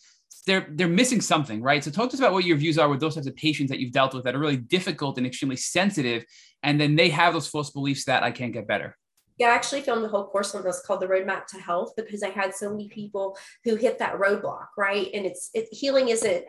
They're, they're missing something, right? So talk to us about what your views are with those types of patients that you've dealt with that are really difficult and extremely sensitive. And then they have those false beliefs that I can't get better. Yeah, I actually filmed a whole course on this called the Roadmap to Health because I had so many people who hit that roadblock, right? And it's it, healing isn't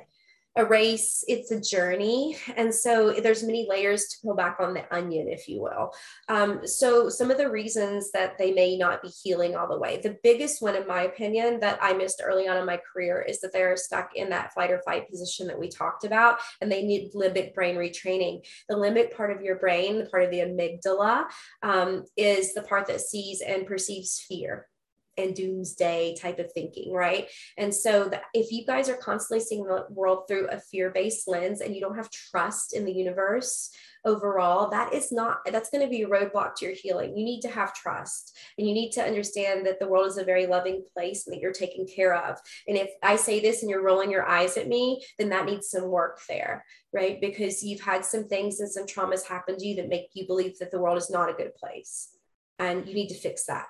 a race it's a journey. And so there's many layers to peel back on the onion if you will. Um, so some of the reasons that they may not be healing all the way. The biggest one in my opinion that i missed early on in my career is that they're stuck in that flight or fight position that we talked about and they need limbic brain retraining. The limbic part of your brain the part of the amygdala um, is the part that sees and perceives fear and doomsday type of thinking, right? And so that if you guys are constantly seeing the world through a fear-based lens and you don't have trust in the universe overall, that is not that's going to be a roadblock to your healing. You need to have trust and you need to understand that the world is a very loving place and that you're taken care of. And if I say this and you're rolling your eyes at me, then that needs some work there, right? Because you've had some things and some traumas happen to you that make you believe that the world is not a good place. And you need to fix that.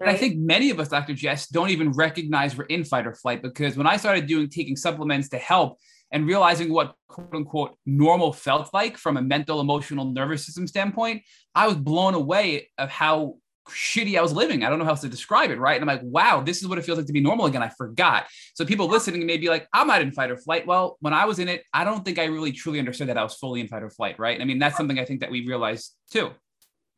Right? I think many of us, Dr. Jess, don't even recognize we're in fight or flight because when I started doing taking supplements to help and realizing what quote unquote normal felt like from a mental, emotional, nervous system standpoint, I was blown away of how shitty I was living. I don't know how else to describe it, right? And I'm like, wow, this is what it feels like to be normal again. I forgot. So people listening may be like, I'm not in fight or flight. Well, when I was in it, I don't think I really truly understood that I was fully in fight or flight, right? I mean, that's something I think that we realized too.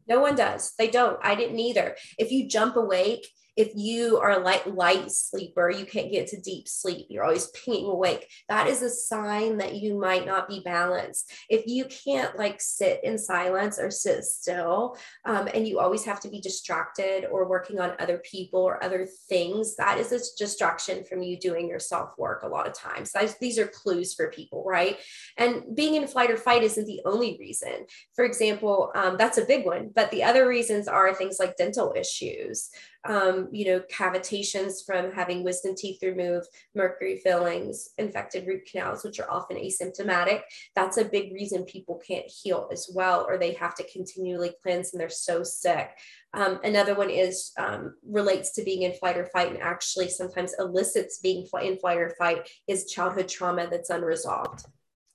No one does. They don't. I didn't either. If you jump awake if you are a light sleeper you can't get to deep sleep. You're always pinging awake. That is a sign that you might not be balanced. If you can't like sit in silence or sit still um, and you always have to be distracted or working on other people or other things that is a distraction from you doing your self work a lot of times. These are clues for people right? And being in flight or fight isn't the only reason. For example um, that's a big one but the other reasons are things like dental issues um, you know, cavitations from having wisdom teeth removed, mercury fillings, infected root canals, which are often asymptomatic. That's a big reason people can't heal as well, or they have to continually cleanse and they're so sick. Um, another one is um, relates to being in flight or fight and actually sometimes elicits being in flight or fight is childhood trauma that's unresolved.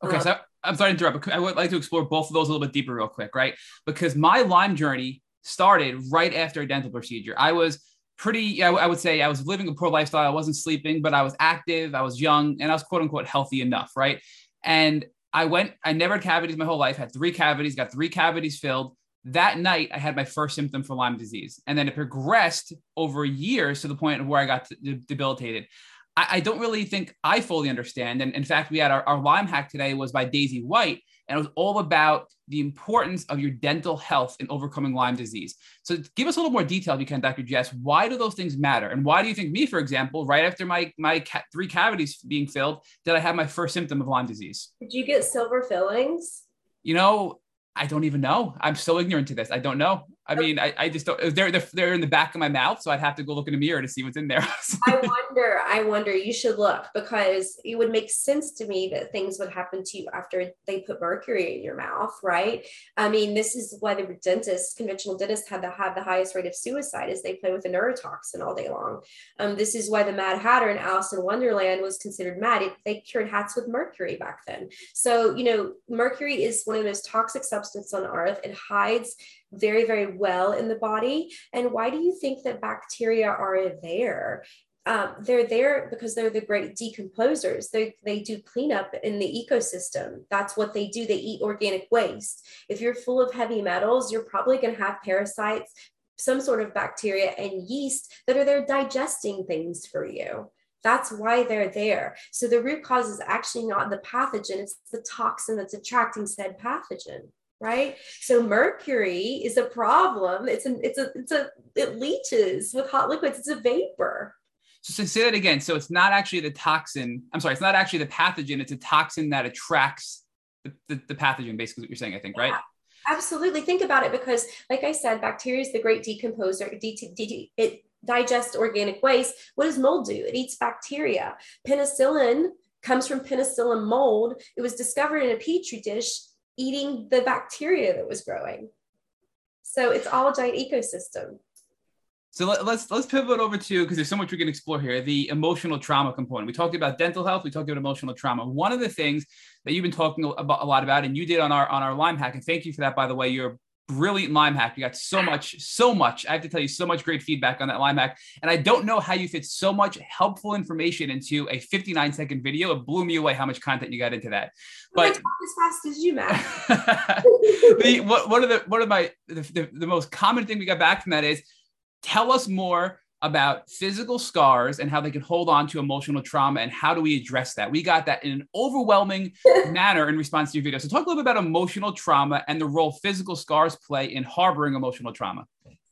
Okay, um, so I'm sorry to interrupt, but I would like to explore both of those a little bit deeper, real quick, right? Because my Lyme journey started right after a dental procedure. I was pretty, I would say, I was living a poor lifestyle. I wasn't sleeping, but I was active, I was young, and I was quote unquote healthy enough, right? And I went, I never had cavities my whole life, had three cavities, got three cavities filled. That night, I had my first symptom for Lyme disease. And then it progressed over years to the point where I got debilitated. I, I don't really think I fully understand. And in fact, we had our, our Lyme hack today was by Daisy White, and it was all about the importance of your dental health in overcoming Lyme disease. So give us a little more detail if you can, Dr. Jess. Why do those things matter? And why do you think me, for example, right after my, my ca- three cavities being filled, did I have my first symptom of Lyme disease? Did you get silver fillings? You know, I don't even know. I'm so ignorant to this. I don't know. I mean, I, I just don't. They're, they're in the back of my mouth, so I'd have to go look in a mirror to see what's in there. I wonder. I wonder. You should look because it would make sense to me that things would happen to you after they put mercury in your mouth, right? I mean, this is why the dentists, conventional dentists, have the have the highest rate of suicide as they play with a neurotoxin all day long. Um, this is why the Mad Hatter in Alice in Wonderland was considered mad. It, they cured hats with mercury back then. So you know, mercury is one of the most toxic substances on earth. It hides very, very well in the body. And why do you think that bacteria are there? Um, they're there because they're the great decomposers. They, they do cleanup in the ecosystem. That's what they do. They eat organic waste. If you're full of heavy metals, you're probably going to have parasites, some sort of bacteria, and yeast that are there digesting things for you. That's why they're there. So the root cause is actually not the pathogen, it's the toxin that's attracting said pathogen right? So mercury is a problem. It's a it's a it's a it leaches with hot liquids. It's a vapor. So say that again. So it's not actually the toxin i'm sorry it's not actually the pathogen. It's a toxin that attracts the, the, the pathogen basically what you're saying i think right? Absolutely. Think about it because like i said bacteria is the great decomposer it digests organic waste. What does mold do? It eats bacteria. Penicillin comes from penicillin mold. It was discovered in a petri dish eating the bacteria that was growing. So it's all a giant ecosystem. So let, us let's, let's pivot over to because there's so much we can explore here. The emotional trauma component. We talked about dental health. We talked about emotional trauma. One of the things that you've been talking about a lot about, and you did on our on our Lyme hack, and thank you for that, by the way. You're brilliant Lyme hack. You got so much, so much. I have to tell you, so much great feedback on that Lyme hack. And I don't know how you fit so much helpful information into a 59 second video. It blew me away how much content you got into that. But as fast as you, Matt. the, what, one of the one of my the, the, the most common thing we got back from that is tell us more about physical scars and how they can hold on to emotional trauma and how do we address that. We got that in an overwhelming manner in response to your video. So talk a little bit about emotional trauma and the role physical scars play in harboring emotional trauma.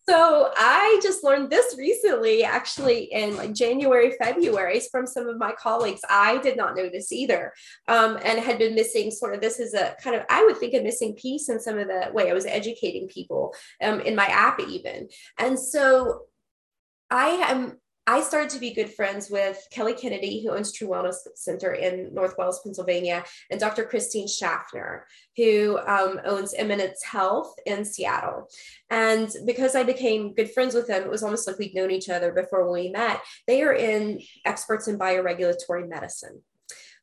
So I just learned this recently, actually in like January, February, from some of my colleagues. I did not know this either, um, and had been missing sort of this is a kind of I would think a missing piece in some of the way I was educating people um, in my app even. And so I am I started to be good friends with Kelly Kennedy, who owns True Wellness Center in North Wales, Pennsylvania, and Dr. Christine Schaffner, who um, owns Immanence Health in Seattle. And because I became good friends with them, it was almost like we'd known each other before we met. They are in experts in bioregulatory medicine.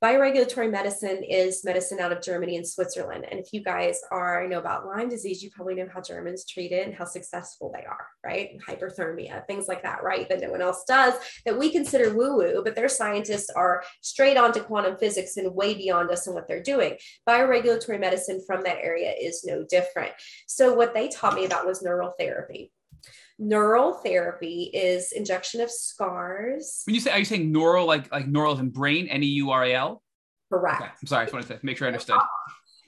Bioregulatory medicine is medicine out of Germany and Switzerland. And if you guys are know about Lyme disease, you probably know how Germans treat it and how successful they are, right? Hyperthermia, things like that, right? That no one else does that we consider woo-woo, but their scientists are straight on to quantum physics and way beyond us and what they're doing. Bioregulatory medicine from that area is no different. So what they taught me about was neural therapy neural therapy is injection of scars. When you say, are you saying neural, like like neural in brain, N E U R A L? Correct. Okay. I'm sorry, I just wanted to make sure I understood. Uh,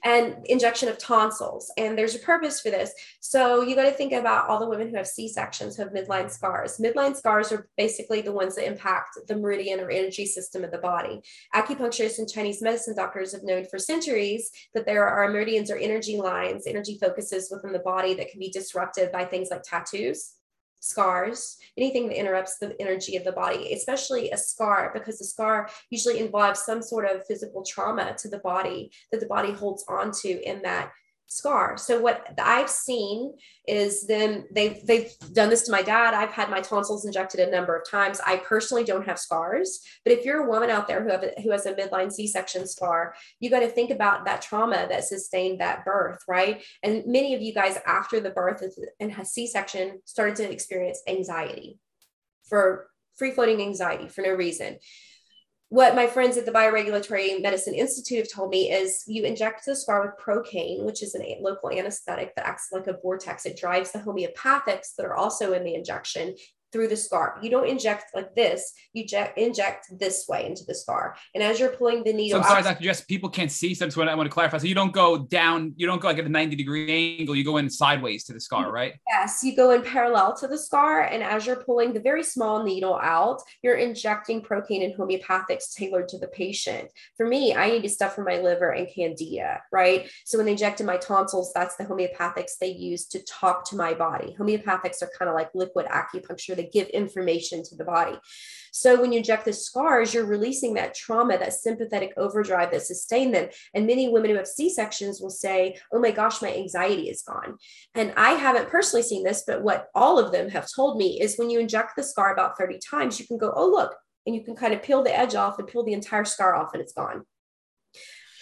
And injection of tonsils. And there's a purpose for this. So you got to think about all the women who have C sections, who have midline scars. Midline scars are basically the ones that impact the meridian or energy system of the body. Acupuncturists and Chinese medicine doctors have known for centuries that there are meridians or energy lines, energy focuses within the body that can be disrupted by things like tattoos scars, anything that interrupts the energy of the body, especially a scar, because the scar usually involves some sort of physical trauma to the body that the body holds onto in that scar. So what I've seen is them they've they've done this to my dad. I've had my tonsils injected a number of times. I personally don't have scars, but if you're a woman out there who have a, who has a midline C-section scar, you got to think about that trauma that sustained that birth, right? And many of you guys after the birth and has C-section started to experience anxiety for free floating anxiety for no reason what my friends at the Bioregulatory Medicine Institute have told me is you inject the scar with procaine, which is a local anesthetic that acts like a vortex. It drives the homeopathics that are also in the injection through the scar. You don't inject like this, you inject this way into the scar. And as you're pulling the needle, so I'm sorry, Dr. Jess, people can't see. So I want to clarify. So you don't go down, you don't go like at a 90 degree angle, you go in sideways to the scar, right? Yes, you go in parallel to the scar. And as you're pulling the very small needle out, you're injecting procaine and homeopathics tailored to the patient. For me, I need to stuff for my liver and candida, right? So when they inject in my tonsils, that's the homeopathics they use to talk to my body. Homeopathics are kind of like liquid acupuncture. They give information to the body. So when you inject the scars, you're releasing that trauma, that sympathetic overdrive that sustained them. And many women who have C-sections will say, oh my gosh, my anxiety is gone. And I haven't personally seen this, but what all of them have told me is when you inject the scar about 30 times, you can go, oh, look, and you can kind of peel the edge off and peel the entire scar off and it's gone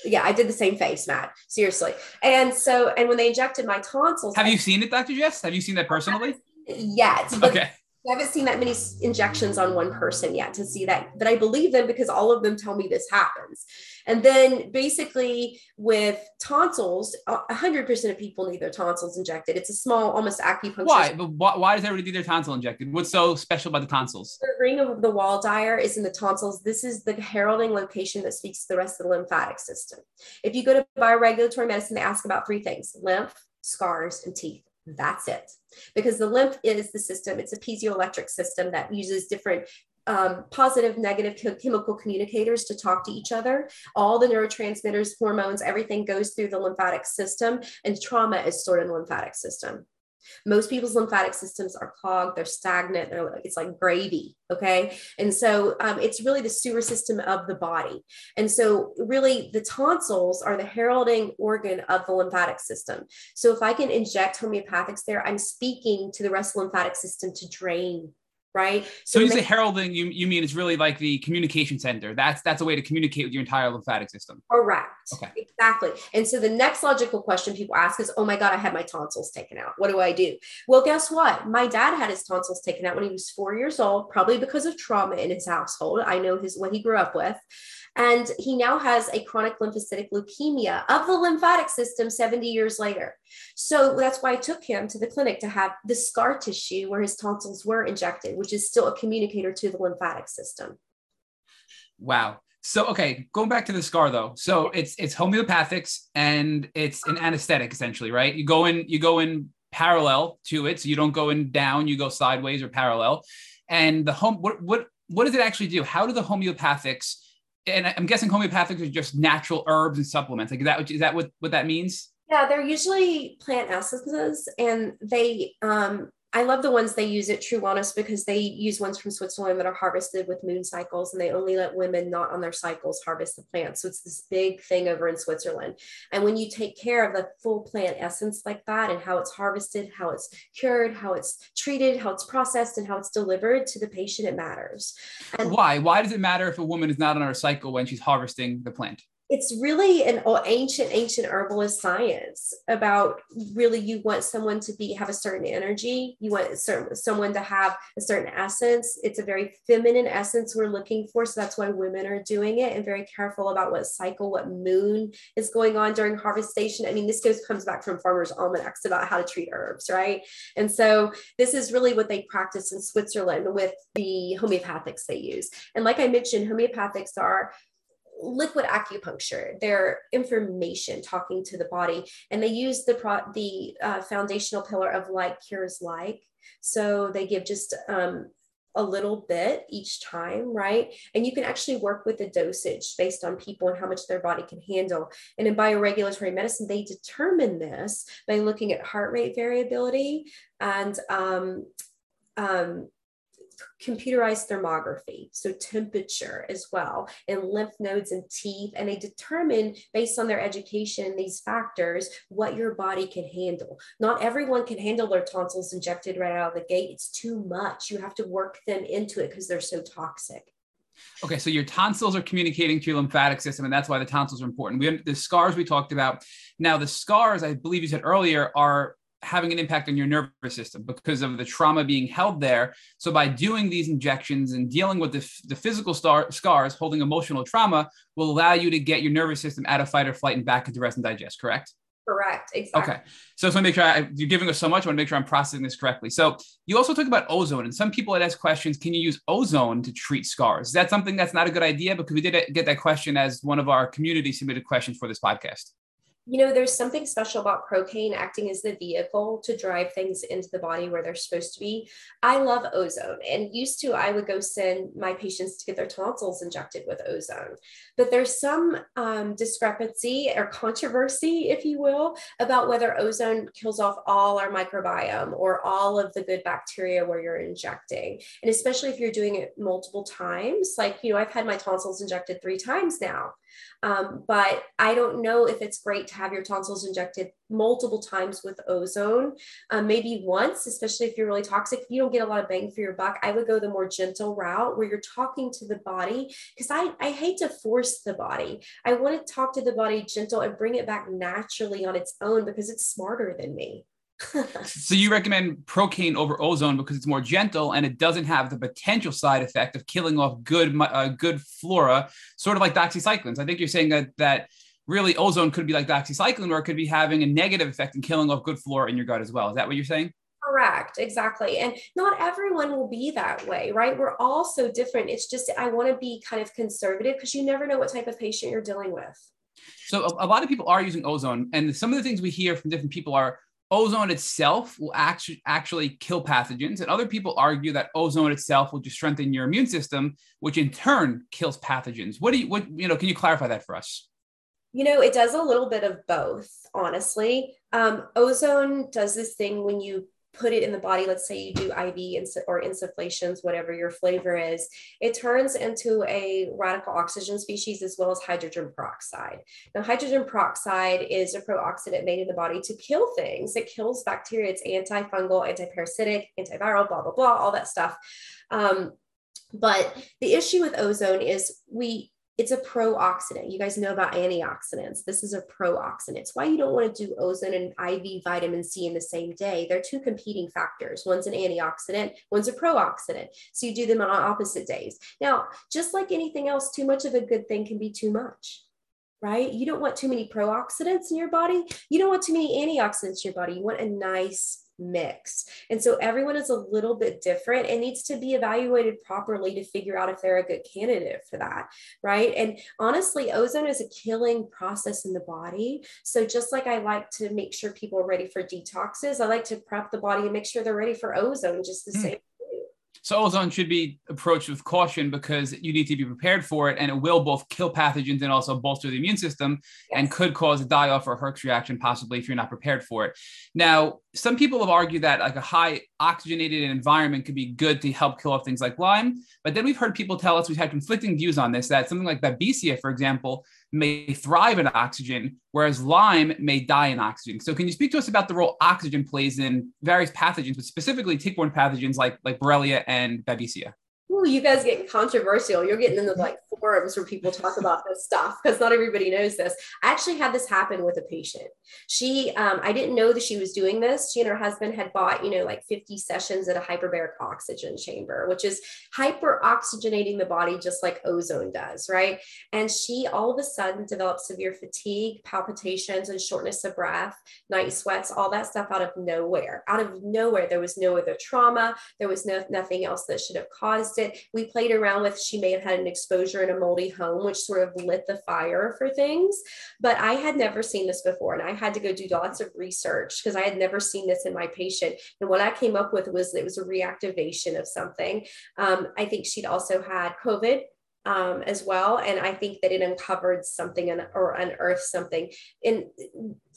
yeah, I did the same face, Matt. Seriously. And so, and when they injected my tonsils, have you seen it, Dr. Jess? Have you seen that personally? Yet. okay. I haven't seen that many injections on one person yet to see that, but I believe them because all of them tell me this happens. And then basically with tonsils, 100% of people need their tonsils injected. It's a small, almost acupuncture. Why? But why, why does everybody need their tonsil injected? What's so special about the tonsils? The ring of the Waldeyer is in the tonsils. This is the heralding location that speaks to the rest of the lymphatic system. If you go to bioregulatory medicine, they ask about three things lymph, scars, and teeth. That's it. Because the lymph is the system, it's a piezoelectric system that uses different um, positive, negative chemical communicators to talk to each other. All the neurotransmitters, hormones, everything goes through the lymphatic system, and trauma is stored in the lymphatic system. Most people's lymphatic systems are clogged, they're stagnant, they're, it's like gravy. Okay. And so um, it's really the sewer system of the body. And so, really, the tonsils are the heralding organ of the lymphatic system. So, if I can inject homeopathics there, I'm speaking to the rest of the lymphatic system to drain right? So, so you say heralding, you, you mean it's really like the communication center. That's that's a way to communicate with your entire lymphatic system. Correct. Okay. Exactly. And so the next logical question people ask is, oh my God, I had my tonsils taken out. What do I do? Well, guess what? My dad had his tonsils taken out when he was four years old, probably because of trauma in his household. I know his what he grew up with. And he now has a chronic lymphocytic leukemia of the lymphatic system 70 years later. So that's why I took him to the clinic to have the scar tissue where his tonsils were injected, which is still a communicator to the lymphatic system. Wow. So okay, going back to the scar though. So it's it's homeopathics and it's an anesthetic essentially, right? You go in you go in parallel to it, so you don't go in down, you go sideways or parallel. And the home what what what does it actually do? How do the homeopathics and I'm guessing homeopathics are just natural herbs and supplements. Like is that is that what what that means? Yeah, they're usually plant essences, and they um, I love the ones they use at True Wellness because they use ones from Switzerland that are harvested with moon cycles and they only let women not on their cycles harvest the plant. So it's this big thing over in Switzerland. And when you take care of the full plant essence like that and how it's harvested, how it's cured, how it's treated, how it's processed, and how it's delivered to the patient, it matters. And why? Why does it matter if a woman is not on her cycle when she's harvesting the plant? It's really an ancient ancient herbalist science about really you want someone to be have a certain energy. You want certain someone to have a certain essence. It's a very feminine essence we're looking for so that's why women are doing it and very careful about what cycle what moon is going on during harvestation. I mean this goes comes back from farmers almanacs about how to treat herbs right? And so this is really what they practice in switzerland with the homeopathics they use. And like i mentioned homeopathics are liquid acupuncture their information talking to the body and they use the pro- the uh, foundational pillar of like cures like so they give just um, a little bit each time, right? And you can actually work with the dosage based on people and how much their body can handle. And in bioregulatory medicine, they determine this by looking at heart rate variability and um, um, computerized thermography, so temperature as well, and lymph nodes and teeth. And they determine based on their education, these factors, what your body can handle. Not everyone can handle their tonsils injected right out of the gate. It's too much. You have to work them into it because they're so toxic. Okay, so your tonsils are communicating to your lymphatic system, and that's why the tonsils are important. We have the scars we talked about. Now, the scars, I believe you said earlier, are having an impact on your nervous system because of the trauma being held there. So by doing these injections and dealing with the, the physical star, scars, holding emotional trauma will allow you to get your nervous system out of fight or flight and back into rest and digest. Correct? Correct. Exactly. Okay. So I just want to make sure I, you're giving us so much. I want to make sure I'm processing this correctly. So you also talk about ozone, and some people had asked questions: Can you use ozone to treat scars? Is that something that's not a good idea? Because we did get that question as one of our community submitted questions for this podcast you know, there's something special about Procaine acting as the vehicle to drive things into the body where they're supposed to be. I love ozone, and used to, I would go send my patients to get their tonsils injected with ozone. But there's some um, discrepancy or controversy, if you will, about whether ozone kills off all our microbiome or all of the good bacteria where you're injecting. And especially if you're doing it multiple times, like, you know, I've had my tonsils injected three times now. Um, but I don't know if it's great to have your tonsils injected multiple times with ozone. Um, maybe once, especially if you're really toxic. If you don't get a lot of bang for your buck, I would go the more gentle route where you're talking to the body because I, I hate to force the body. I want to talk to the body gentle and bring it back naturally on its own because it's smarter than me so you recommend Procaine over ozone because it's more gentle and it doesn't have the potential side effect of killing off good uh, good flora, sort of like doxycyclines. I think you're saying that that really ozone could be like doxycycline, or it could be having a negative effect and killing off good flora in your gut as well. Is that what you're saying? Correct, exactly. And not everyone will be that way, right? We're all so different. It's just I want to be kind of conservative because you never know what type of patient you're dealing with. So a, a, lot of people are using ozone, and some of the things we hear from different people are ozone itself will actually actually kill pathogens and other people argue that ozone itself will just strengthen your immune system which in turn kills pathogens. What do you what you know can you clarify that for us? You know it does a little bit of both honestly. Um, ozone does this thing when you put it in the body, let's say you do IV or insufflations, whatever your flavor is, it turns into a radical oxygen species as well as hydrogen peroxide. Now, hydrogen peroxide is a pro-oxidant made in the body to kill things. It kills bacteria. It's antifungal, antiparasitic, antiviral, blah, blah, blah, all that stuff. Um, but the issue with ozone is we it's a pro-oxidant. You guys know about antioxidants. This is a pro-oxidant. It's why you don't want to do ozone and IV vitamin C in the same day. They're two competing factors. One's an antioxidant, one's a pro-oxidant. So you do them on opposite days. Now, just like anything else, too much of a good thing can be too much right? You don't want too many pro-oxidants in your body. You don't want too many antioxidants in your body. You want a nice mix. And so everyone is a little bit different and needs to be evaluated properly to figure out if they're a good candidate for that, right? And honestly, ozone is a killing process in the body. So just like I like to make sure people are ready for detoxes, I like to prep the body and make sure they're ready for ozone just the mm. same so ozone should be approached with caution because you need to be prepared for it, and it will both kill pathogens and also bolster the immune system, yes. and could cause a die-off or a Herx reaction possibly if you're not prepared for it. Now, some people have argued that like a high oxygenated environment could be good to help kill off things like Lyme, but then we've heard people tell us we've had conflicting views on this. That something like Babesia, for example, may thrive in oxygen, whereas Lyme may die in oxygen. So, can you speak to us about the role oxygen plays in various pathogens, but specifically tick-borne pathogens like like Borrelia and Babesia? Ooh, you guys get controversial. You're getting into like forums where people talk about this stuff because not everybody knows this. I actually had this happen with a patient. She, um, I didn't know that she was doing this. She and her husband had bought, you know, like 50 sessions at a hyperbaric oxygen chamber, which is hyper oxygenating the body just like ozone does, right? And she all of a sudden developed severe fatigue, palpitations, and shortness of breath, night sweats, all that stuff out of nowhere. Out of nowhere, there was no other trauma. There was no nothing else that should have caused it. We played around with. She may have had an exposure in a moldy home, which sort of lit the fire for things. But I had never seen this before. And I had to go do lots of research because I had never seen this in my patient. And what I came up with was it was a reactivation of something. Um, I think she'd also had COVID um, as well. And I think that it uncovered something or unearthed something. And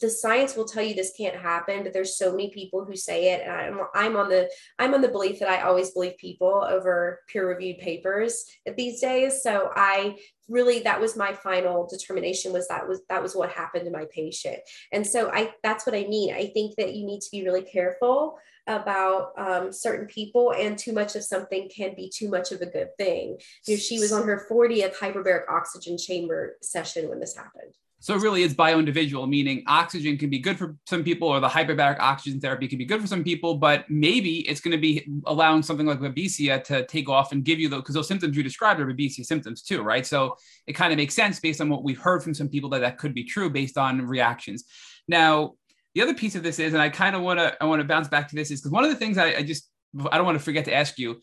the science will tell you this can't happen, but there's so many people who say it. And I'm, I'm on the I'm on the belief that I always believe people over peer-reviewed papers these days. So I really that was my final determination was that was that was what happened to my patient. And so I that's what I mean. I think that you need to be really careful about um, certain people and too much of something can be too much of a good thing. You know, she was on her 40th hyperbaric oxygen chamber session when this happened. So it really is bio-individual, meaning oxygen can be good for some people, or the hyperbaric oxygen therapy can be good for some people, but maybe it's going to be allowing something like babesia to take off and give you those because those symptoms you described are babesia symptoms too, right? So it kind of makes sense based on what we've heard from some people that that could be true based on reactions. Now, the other piece of this is, and I kind of want to I want to bounce back to this is because one of the things I, I just I don't want to forget to ask you.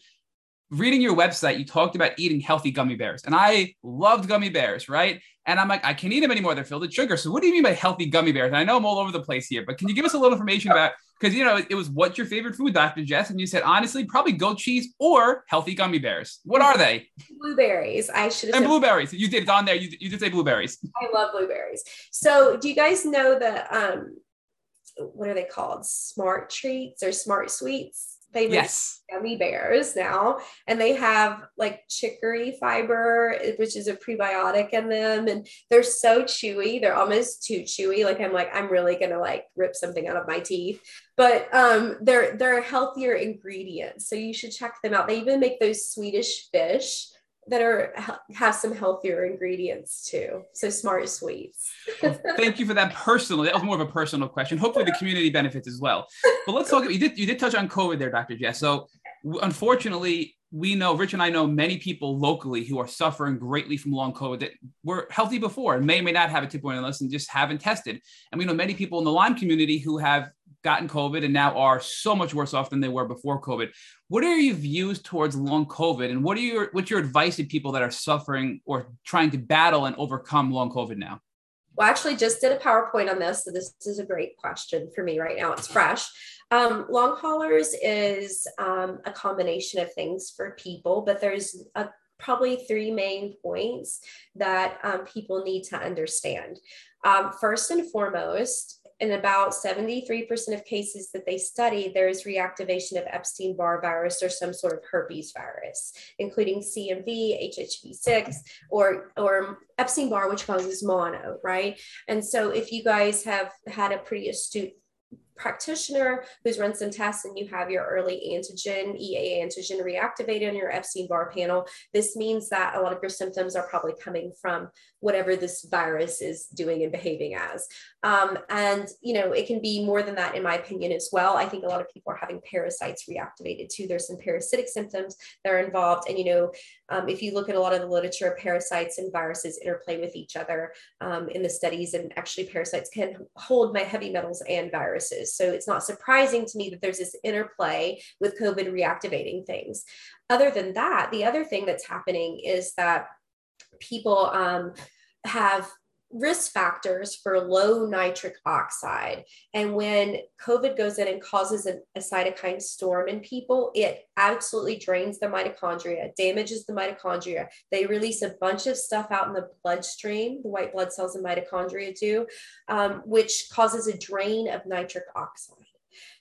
Reading your website, you talked about eating healthy gummy bears, and I loved gummy bears, right? And I'm like, I can't eat them anymore; they're filled with sugar. So, what do you mean by healthy gummy bears? And I know I'm all over the place here, but can you give us a little information about? Because you know, it was what's your favorite food, Dr. Jess, and you said honestly, probably goat cheese or healthy gummy bears. What are they? Blueberries. I should have. And blueberries. You did on there. You, you did say blueberries. I love blueberries. So, do you guys know the um what are they called? Smart treats or smart sweets. They make yes. gummy bears now, and they have like chicory fiber, which is a prebiotic in them, and they're so chewy. They're almost too chewy. Like I'm like I'm really gonna like rip something out of my teeth. But um, they're they're healthier ingredients, so you should check them out. They even make those Swedish fish that are have some healthier ingredients too. So smart sweets. well, thank you for that personal. That was more of a personal question. Hopefully the community benefits as well. But let's talk. You did you did touch on COVID there, Dr. Jess. So unfortunately, we know Rich and I know many people locally who are suffering greatly from long COVID that were healthy before and may or may not have a tick-borne illness and just haven't tested. And we know many people in the Lyme community who have gotten COVID and now are so much worse off than they were before COVID. What are your views towards long COVID, and what are your what's your advice to people that are suffering or trying to battle and overcome long COVID now? Well, actually just did a PowerPoint on this, so this is a great question for me right now. It's fresh. Um, long haulers is um, a combination of things for people, but there's a, probably three main points that um, people need to understand. Um, first and foremost, in about 73% of cases that they study, there is reactivation of Epstein Barr virus or some sort of herpes virus, including CMV, HHV6, or, or Epstein Barr, which causes mono, right? And so if you guys have had a pretty astute practitioner who's run some tests and you have your early antigen, EA antigen reactivated on your Epstein Barr panel, this means that a lot of your symptoms are probably coming from whatever this virus is doing and behaving as. Um, and, you know, it can be more than that, in my opinion, as well. I think a lot of people are having parasites reactivated too. There's some parasitic symptoms that are involved. And, you know, um, if you look at a lot of the literature, parasites and viruses interplay with each other um, in the studies, and actually, parasites can hold my heavy metals and viruses. So it's not surprising to me that there's this interplay with COVID reactivating things. Other than that, the other thing that's happening is that people um, have risk factors for low nitric oxide. And when COVID goes in and causes a, a, cytokine storm in people, it absolutely drains the mitochondria, damages the mitochondria. They release a bunch of stuff out in the bloodstream, the white blood cells and mitochondria do, um, which causes a drain of nitric oxide.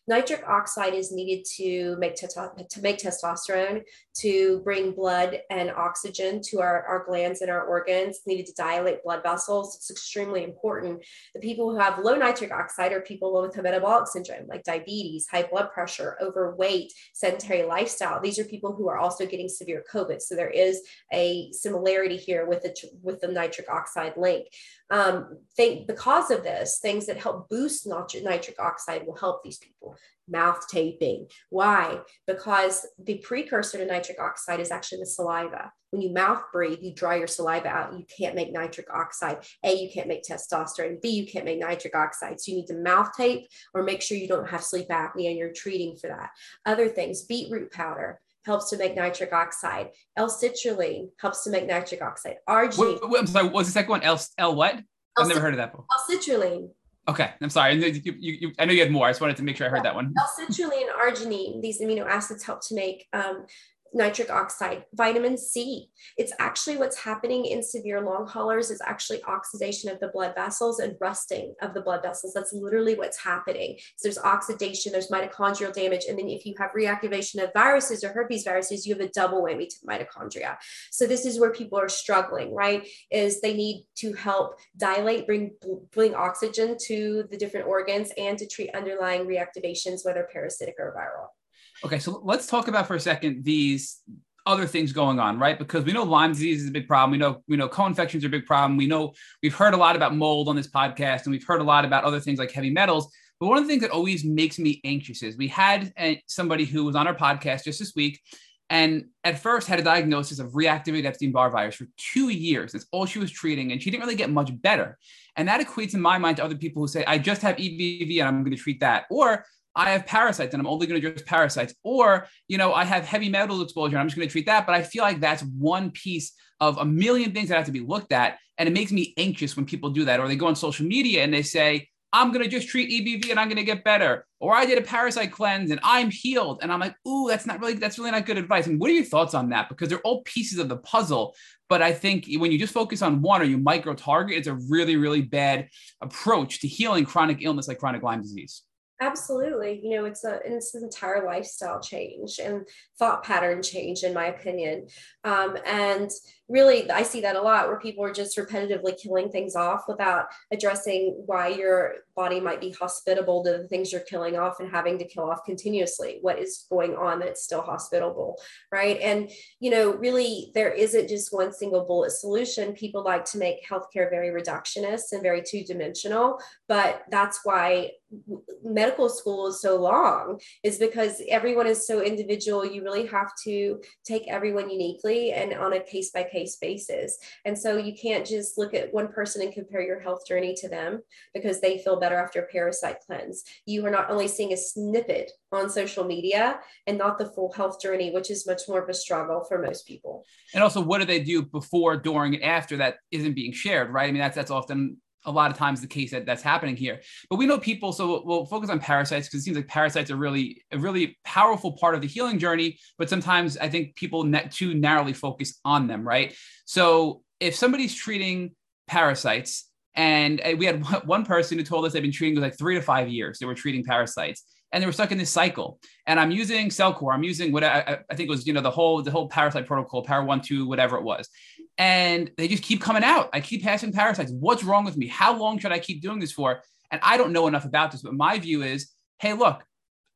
Nitric oxide is needed to make, to make testosterone, to bring blood and oxygen to our, our glands and our organs, needed to dilate blood vessels. It's extremely important. The people who have low nitric oxide are people with metabolic syndrome, like diabetes, high blood pressure, overweight, sedentary lifestyle. These are people who are also getting severe COVID. So there is a similarity here with the, with the nitric oxide link. Um, think because of this, things that help boost nitric oxide will help these people. Mouth taping. Why? Because the precursor to nitric oxide is actually the saliva. When you mouth breathe, you dry your saliva out. You can't make nitric oxide. A, you can't make testosterone. B, you can't make nitric oxide. So you need to mouth tape or make sure you don't have sleep apnea and you're treating for that. Other things, beetroot powder helps to make nitric oxide. L-citrulline helps to make nitric oxide. Arginine. Wait, wait, I'm sorry. What's the second one? L, L what? I've never heard of that before. L-citrulline. Okay, I'm sorry. You, you, I know you had more. I just wanted to make sure I heard that one. L-citrulline and arginine, these amino acids help to make um, nitric oxide, vitamin C. It's actually what's happening in severe long haulers is actually oxidation of the blood vessels and rusting of the blood vessels. That's literally what's happening. So there's oxidation, there's mitochondrial damage. And then if you have reactivation of viruses or herpes viruses, you have a double whammy to mitochondria. So this is where people are struggling, right? Is they need to help dilate, bring, bring oxygen to the different organs and to treat underlying reactivations, whether parasitic or viral. Okay, so let's talk about for a second these other things going on, right? Because we know Lyme disease is a big problem. We know we know co-infections are a big problem. We know we've heard a lot about mold on this podcast, and we've heard a lot about other things like heavy metals. But one of the things that always makes me anxious is we had a, somebody who was on our podcast just this week, and at first had a diagnosis of reactivated Epstein-Barr virus for two years. That's all she was treating, and she didn't really get much better. And that equates in my mind to other people who say, "I just have EBV and I'm going to treat that," or I have parasites and I'm only going to address parasites, or you know, I have heavy metal exposure. I'm just going to treat that. But I feel like that's one piece of a million things that have to be looked at, and it makes me anxious when people do that, or they go on social media and they say, "I'm going to just treat EBV and I'm going to get better," or "I did a parasite cleanse and I'm healed," and I'm like, "Ooh, that's not really that's really not good advice." And what are your thoughts on that? Because they're all pieces of the puzzle. But I think when you just focus on one or you micro target, it's a really, really bad approach to healing chronic illness like chronic Lyme disease. Absolutely. You know, it's a it's an entire lifestyle change and thought pattern change, in my opinion. Um, and really, I see that a lot where people are just repetitively killing things off without addressing why your body might be hospitable to the things you're killing off and having to kill off continuously. What is going on that's still hospitable, right? And you know, really, there isn't just one single bullet solution. People like to make healthcare very reductionist and very two dimensional, but that's why medical school is so long is because everyone is so individual you really have to take everyone uniquely and on a case by case basis. And so you can't just look at one person and compare your health journey to them because they feel better after a parasite cleanse. You are not only seeing a snippet on social media and not the full health journey which is much more of a struggle for most people. And also what do they do before during and after that isn't being shared right? I mean that's that's often a lot of times the case that that's happening here. But we know people, so we'll focus on parasites because it seems like parasites are really a really powerful part of the healing journey. But sometimes I think people net too narrowly focus on them, right? So if somebody's treating parasites, and uh, we had one person who told us they've been treating like three to five years, they were treating parasites and they were stuck in this cycle. And I'm using Cellcore. I'm using what I, I, think was, you know, the whole the whole parasite protocol, power One Two, whatever it was and they just keep coming out. I keep passing parasites. What's wrong with me? How long should I keep doing this for? And I don't know enough about this, but my view is hey, look,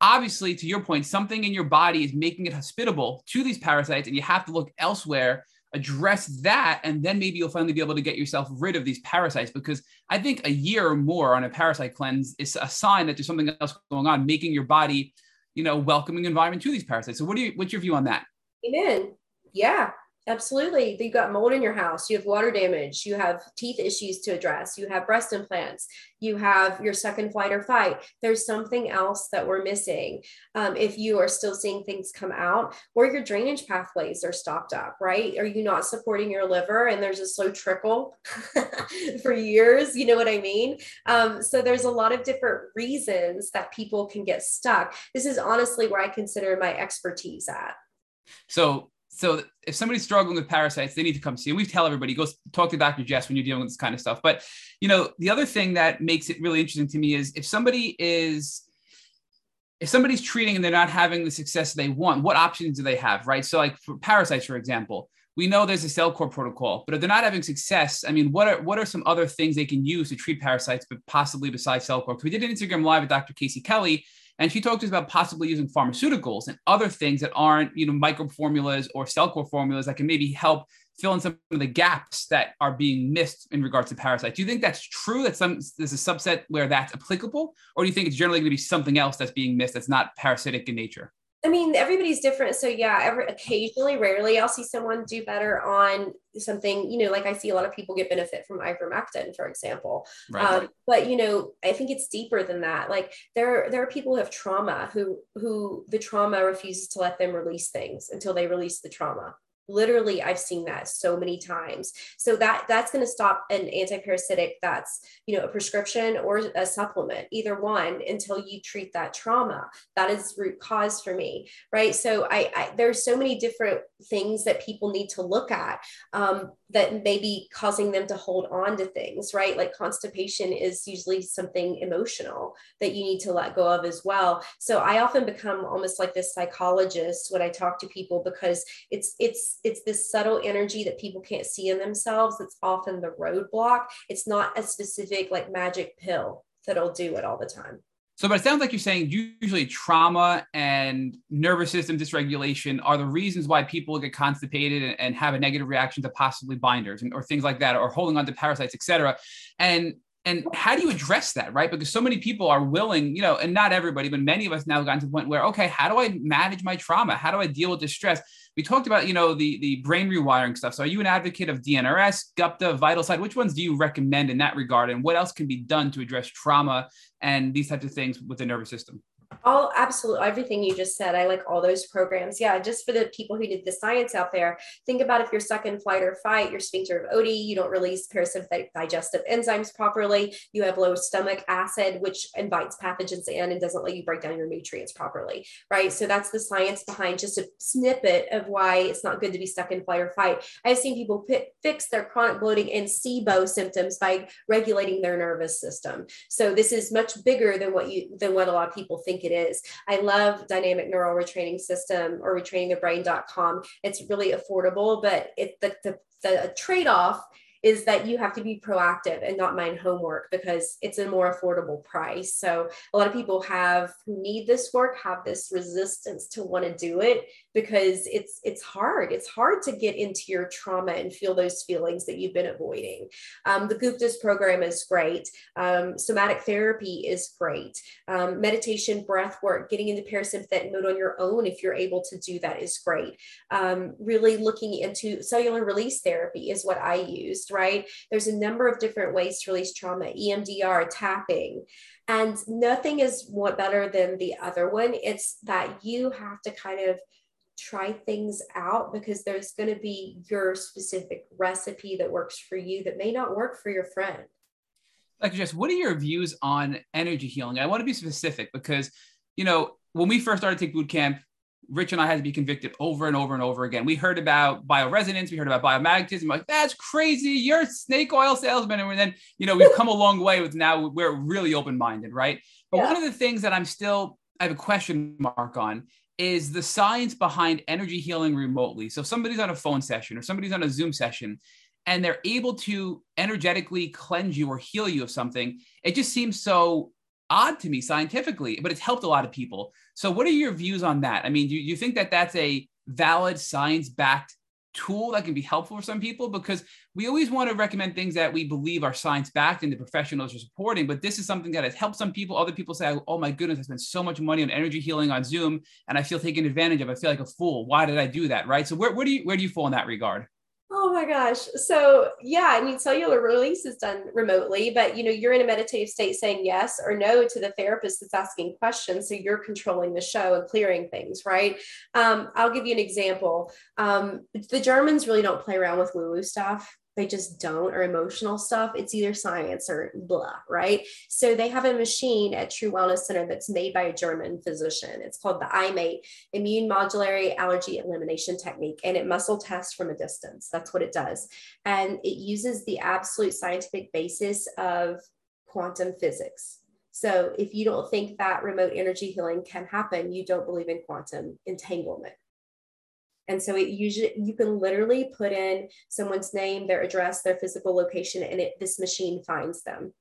obviously, to your point, something in your body is making it hospitable to these parasites, and you have to look elsewhere, address that, and then maybe you'll finally be able to get yourself rid of these parasites. Because I think a year or more on a parasite cleanse is a sign that there's something else going on, making your body, you know, welcoming environment to these parasites. So, what do you, what's your view on that? Amen. Yeah, Absolutely. You've got mold in your house, you have water damage, you have teeth issues to address, you have breast implants, you have your second flight or fight. There's something else that we're missing um, if you are still seeing things come out or your drainage pathways are stopped up, right? Are you not supporting your liver and there's a slow trickle for years? You know what I mean? Um, so there's a lot of different reasons that people can get stuck. This is honestly where I consider my expertise at. So so if somebody's struggling with parasites, they need to come see. And we tell everybody, go talk to Dr. Jess when you're dealing with this kind of stuff. But you know, the other thing that makes it really interesting to me is if somebody is if somebody's treating and they're not having the success they want, what options do they have? Right. So, like for parasites, for example, we know there's a Cellcore protocol, but if they're not having success, I mean, what are what are some other things they can use to treat parasites, but possibly besides Cellcore? Because we did an Instagram live with Dr. Casey Kelly, and she talked to us about possibly using pharmaceuticals and other things that aren't, you know, micro formulas or Cellcore formulas that can maybe help fill in some of the gaps that are being missed in regards to parasites. Do you think that's true? That some there's a subset where that's applicable, or do you think it's generally going to be something else that's being missed that's not parasitic in nature? I mean, everybody's different. So yeah, every occasionally, rarely, I'll see someone do better on something. You know, like I see a lot of people get benefit from ivermectin, for example. Right. Um, but you know, I think it's deeper than that. Like there, there are people who have trauma who who the trauma refuses to let them release things until they release the trauma literally i've seen that so many times. So that that's going to stop an antiparasitic that's you know a prescription or a supplement either one until you treat that trauma. That is root cause for me right? So i, I there's so many different things that people need to look at. Um, that may be causing them to hold on to things right? Like constipation is usually something emotional that you need to let go of as well. So i often become almost like this psychologist when i talk to people because it's it's it's this subtle energy that people can't see in themselves that's often the roadblock. It's not a specific like magic pill that'll do it all the time so, but it sounds like you're saying usually trauma and nervous system dysregulation are the reasons why people get constipated and, and have a negative reaction to possibly binders and, or things like that, or holding on to parasites, et cetera. And and how do you address that right? Because so many people are willing you know and not everybody but many of us now have gotten to the point where okay how do i manage my trauma? How do i deal with distress we talked about you know the the brain rewiring stuff. So are you an advocate of dnrs gupta VitalSide which ones do you recommend in that regard? And what else can be done to address trauma and these types of things with the nervous system all absolutely everything you just said. I like all those programs. Yeah, just for the people who did the science out there, think about if you're stuck in flight or fight, your sphincter of Oddi, you don't release parasympathetic digestive enzymes properly, you have low stomach acid, which invites pathogens in and doesn't let you break down your nutrients properly, right? So that's the science behind just a snippet of why it's not good to be stuck in flight or fight. I've seen people p- fix their chronic bloating and SIBO symptoms by regulating their nervous system. So this is much bigger than what you than what a lot of people think it is. I love dynamic neural retraining system or retrainingthebrain.com. It's really affordable, but it the, the, the trade-off is that you have to be proactive and not mind homework because it's a more affordable price. So a lot of people have who need this work have this resistance to want to do it because it's it's hard. It's hard to get into your trauma and feel those feelings that you've been avoiding. Um, the Gupta's program is great. Um, somatic therapy is great. Um, meditation, breath work, getting into parasympathetic mode on your own if you're able to do that is great. Um, really looking into cellular release therapy is what I used. Right? There's a number of different ways to release trauma. EMDR, tapping. And nothing is what better than the other one. It's that you have to kind of try things out because there's going to be your specific recipe that works for you that may not work for your friend. Like, Jess, what are your views on energy healing? I want to be specific because, you know, when we first started Tick Boot Camp, Rich and I had to be convicted over and over and over again. We heard about bioresonance, we heard about biomagnetism. Like, that's crazy. You're a snake oil salesman. And then, you know, we've come a long way with now we're really open minded, right? But yeah. one of the things that I'm still, I have a question mark on is the science behind energy healing remotely. So somebody's on a phone session or somebody's on a Zoom session and they're able to energetically cleanse you or heal you of something, it just seems so odd to me scientifically, but it's helped a lot of people. So what are your views on that? I mean, do you think that that's a valid science backed tool that can be helpful for some people because we always want to recommend things that we believe are science backed and the professionals are supporting. But this is something that has helped some people. Other people say, oh my goodness, I spent so much money on energy healing on Zoom and I feel taken advantage of. I feel like a fool. Why did I do that? Right. So where, where do you where do you fall in that regard? Oh my gosh. So yeah, I mean, cellular release is done remotely, but you know, you're in a meditative state saying yes or no to the therapist that's asking questions. So you're controlling the show and clearing things, right? Um, I'll give you an example. Um, the Germans really don't play around with woo-woo stuff they just don't or emotional stuff it's either science or blah right? So they have a machine at true wellness center that's made by a german physician. It's called the imate immune modulatory allergy elimination technique and it muscle tests from a distance. That's what it does. And it uses the absolute scientific basis of quantum physics. So if you don't think that remote energy healing can happen you don't believe in quantum entanglement and so it usually you can literally put in someone's name, their address, their physical location, and it this machine finds them.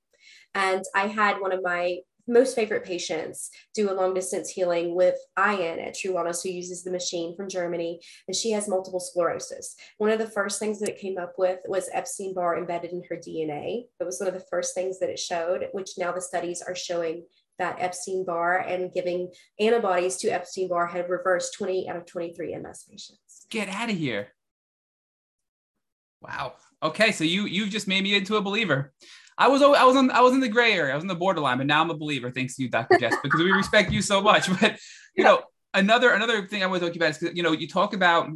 And I had one of my most favorite patients do a long distance healing with Ian at True Wellness, who uses the machine from Germany, and she has multiple sclerosis. One of the first things that it came up with was Epstein Barr embedded in her DNA. It was one of the first things that it showed, which now the studies are showing that Epstein Barr and giving antibodies to Epstein Barr had reversed 20 out of 23 MS patients. Get out of here. Wow. Okay, so you you've just made me into a believer. I was I was on I was in the gray area. I was in the borderline, but now I'm a believer thanks to you, Dr. Jess, because we respect you so much. But you know, another another thing I want to talk about is you know you talk about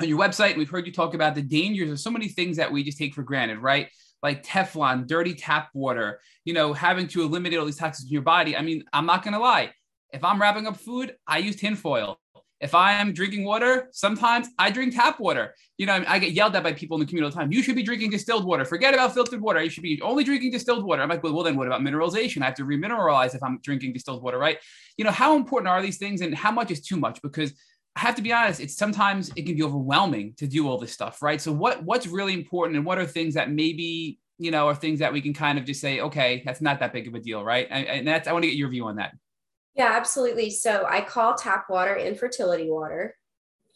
on your website, and we've heard you talk about the dangers of so many things that we just take for granted, right? Like Teflon, dirty tap water, you know, having to eliminate all these toxins in your body. I mean, I'm not gonna lie. If I'm wrapping up food, I use tinfoil. If I am drinking water, sometimes I drink tap water. You know, I get yelled at by people in the community all the time. You should be drinking distilled water. Forget about filtered water. You should be only drinking distilled water. I'm like, well, well then what about mineralization? I have to remineralize if I'm drinking distilled water, right? You know, how important are these things and how much is too much? Because I have to be honest, it's sometimes it can be overwhelming to do all this stuff, right? So what what's really important and what are things that maybe you know are things that we can kind of just say, okay, that's not that big of a deal, right? And, and that's I want to get your view on that. Yeah, absolutely. So I call tap water infertility water,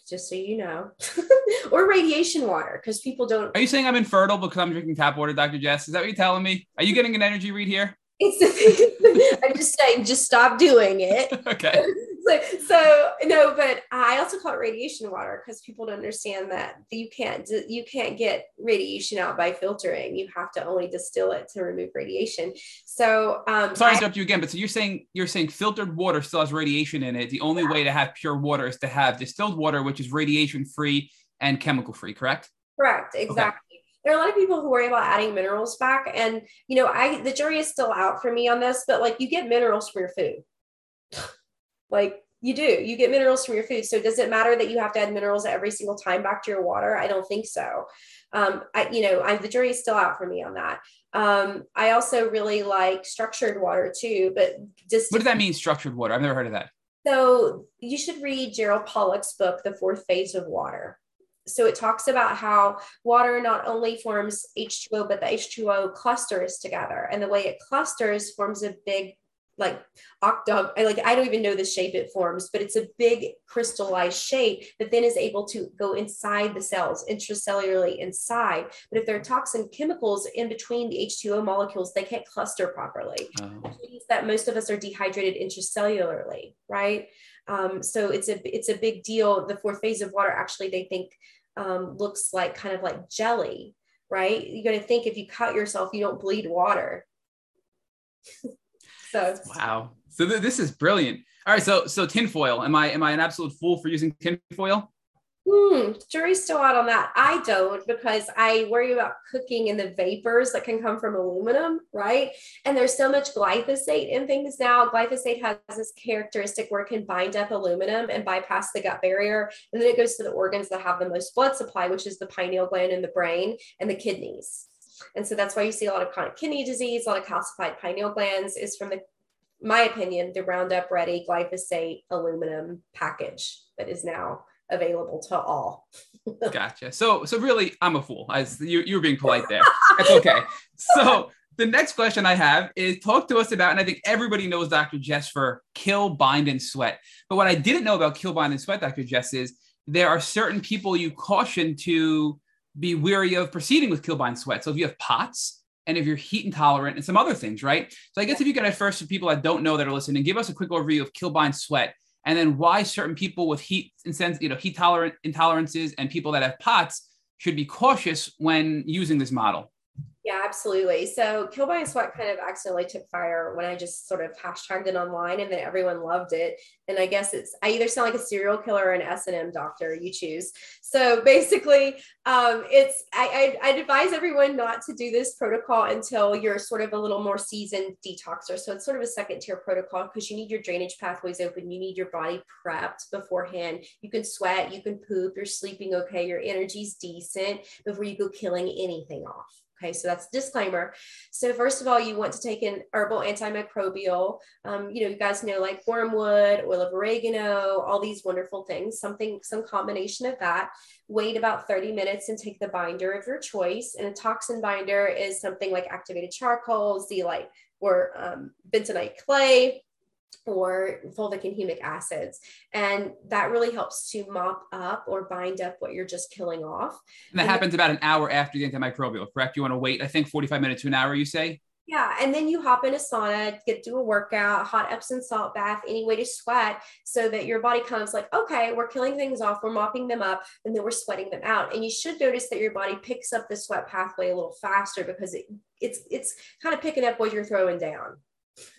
just so you know, or radiation water because people don't. Are you saying I'm infertile because I'm drinking tap water, Dr. Jess? Is that what you're telling me? Are you getting an energy read here? It's I'm just saying, just stop doing it. okay. so, so no, but I also call it radiation water because people don't understand that you can't you can't get radiation out by filtering. You have to only distill it to remove radiation. So um, sorry to interrupt you again, but so you're saying you're saying filtered water still has radiation in it. The only yeah. way to have pure water is to have distilled water, which is radiation free and chemical free. Correct? Correct. Exactly. Okay there are a lot of people who worry about adding minerals back and you know i the jury is still out for me on this but like you get minerals from your food like you do you get minerals from your food. So does it matter that you have to add minerals every single time back to your water? I don't think so. Um, I, you know I, the jury is still out for me on that. Um, i also really like structured water too but just what does that mean structured water? I've never heard of that. So you should read gerald pollack's book the fourth phase of water. So it talks about how water not only forms H2O, but the H2O clusters together. And the way it clusters forms a big like octog I like I don't even know the shape it forms, but it's a big crystallized shape that then is able to go inside the cells intracellularly inside. But if there are toxin chemicals in between the H2O molecules, they can't cluster properly. Oh. Which means that most of us are dehydrated intracellularly, right? Um, so it's a it's a big deal. The fourth phase of water actually they think um, looks like kind of like jelly, right? You got to think if you cut yourself, you don't bleed water. so wow. So th- this is brilliant. All right, so so tinfoil. Am I am I an absolute fool for using tinfoil? Hmm, jury's still out on that. I don't because I worry about cooking and the vapors that can come from aluminum, right? And there's so much glyphosate in things now. Glyphosate has this characteristic where it can bind up aluminum and bypass the gut barrier. And then it goes to the organs that have the most blood supply, which is the pineal gland in the brain and the kidneys. And so that's why you see a lot of chronic kidney disease, a lot of calcified pineal glands is from the, my opinion, the Roundup Ready glyphosate aluminum package that is now available to all. gotcha. So so really, I'm a fool. As you you were being polite there. That's okay. So the next question I have is talk to us about, and I think everybody knows Dr. Jess for kill, bind, and sweat. But what I didn't know about kill, bind, and sweat, Dr. Jess, is there are certain people you caution to be weary of proceeding with kill, bind, sweat. So if you have POTS and if you're heat intolerant and some other things, right? So I guess if you could at first for people that don't know that are listening, give us a quick overview of kill, bind, sweat and then why certain people with heat you know heat tolerant intolerances and people that have POTS should be cautious when using this model yeah, absolutely. So Kill Bind Sweat kind of accidentally took fire when I just sort of hashtagged it online and then everyone loved it. And I guess it's, I either sound like a serial killer or an S&M doctor, you choose. So basically um, it's, I, I, I advise everyone not to do this protocol until you're sort of a little more seasoned detoxer. So it's sort of a second tier protocol because you need your drainage pathways open. You need your body prepped beforehand. You can sweat, you can poop, you're sleeping okay, your energy's decent before you go killing anything off. Okay, so that's disclaimer. So first of all, you want to take an herbal antimicrobial. Um, you know, you guys know like wormwood, oil of oregano, all these wonderful things. Something, some combination of that. Wait about 30 minutes and take the binder of your choice. And a toxin binder is something like activated charcoal, zeolite, or um, bentonite clay or fulvic and humic acids. And that really helps to mop up or bind up what you're just killing off. And that and happens about an hour after the antimicrobial, correct? You want to wait, I think, 45 minutes to an hour, you say? Yeah, and then you hop in a sauna, get do a workout, hot Epsom salt bath, any way to sweat, so that your body comes like, okay, we're killing things off, we're mopping them up, and then we're sweating them out. And you should notice that your body picks up the sweat pathway a little faster because it, it's it's kind of picking up what you're throwing down.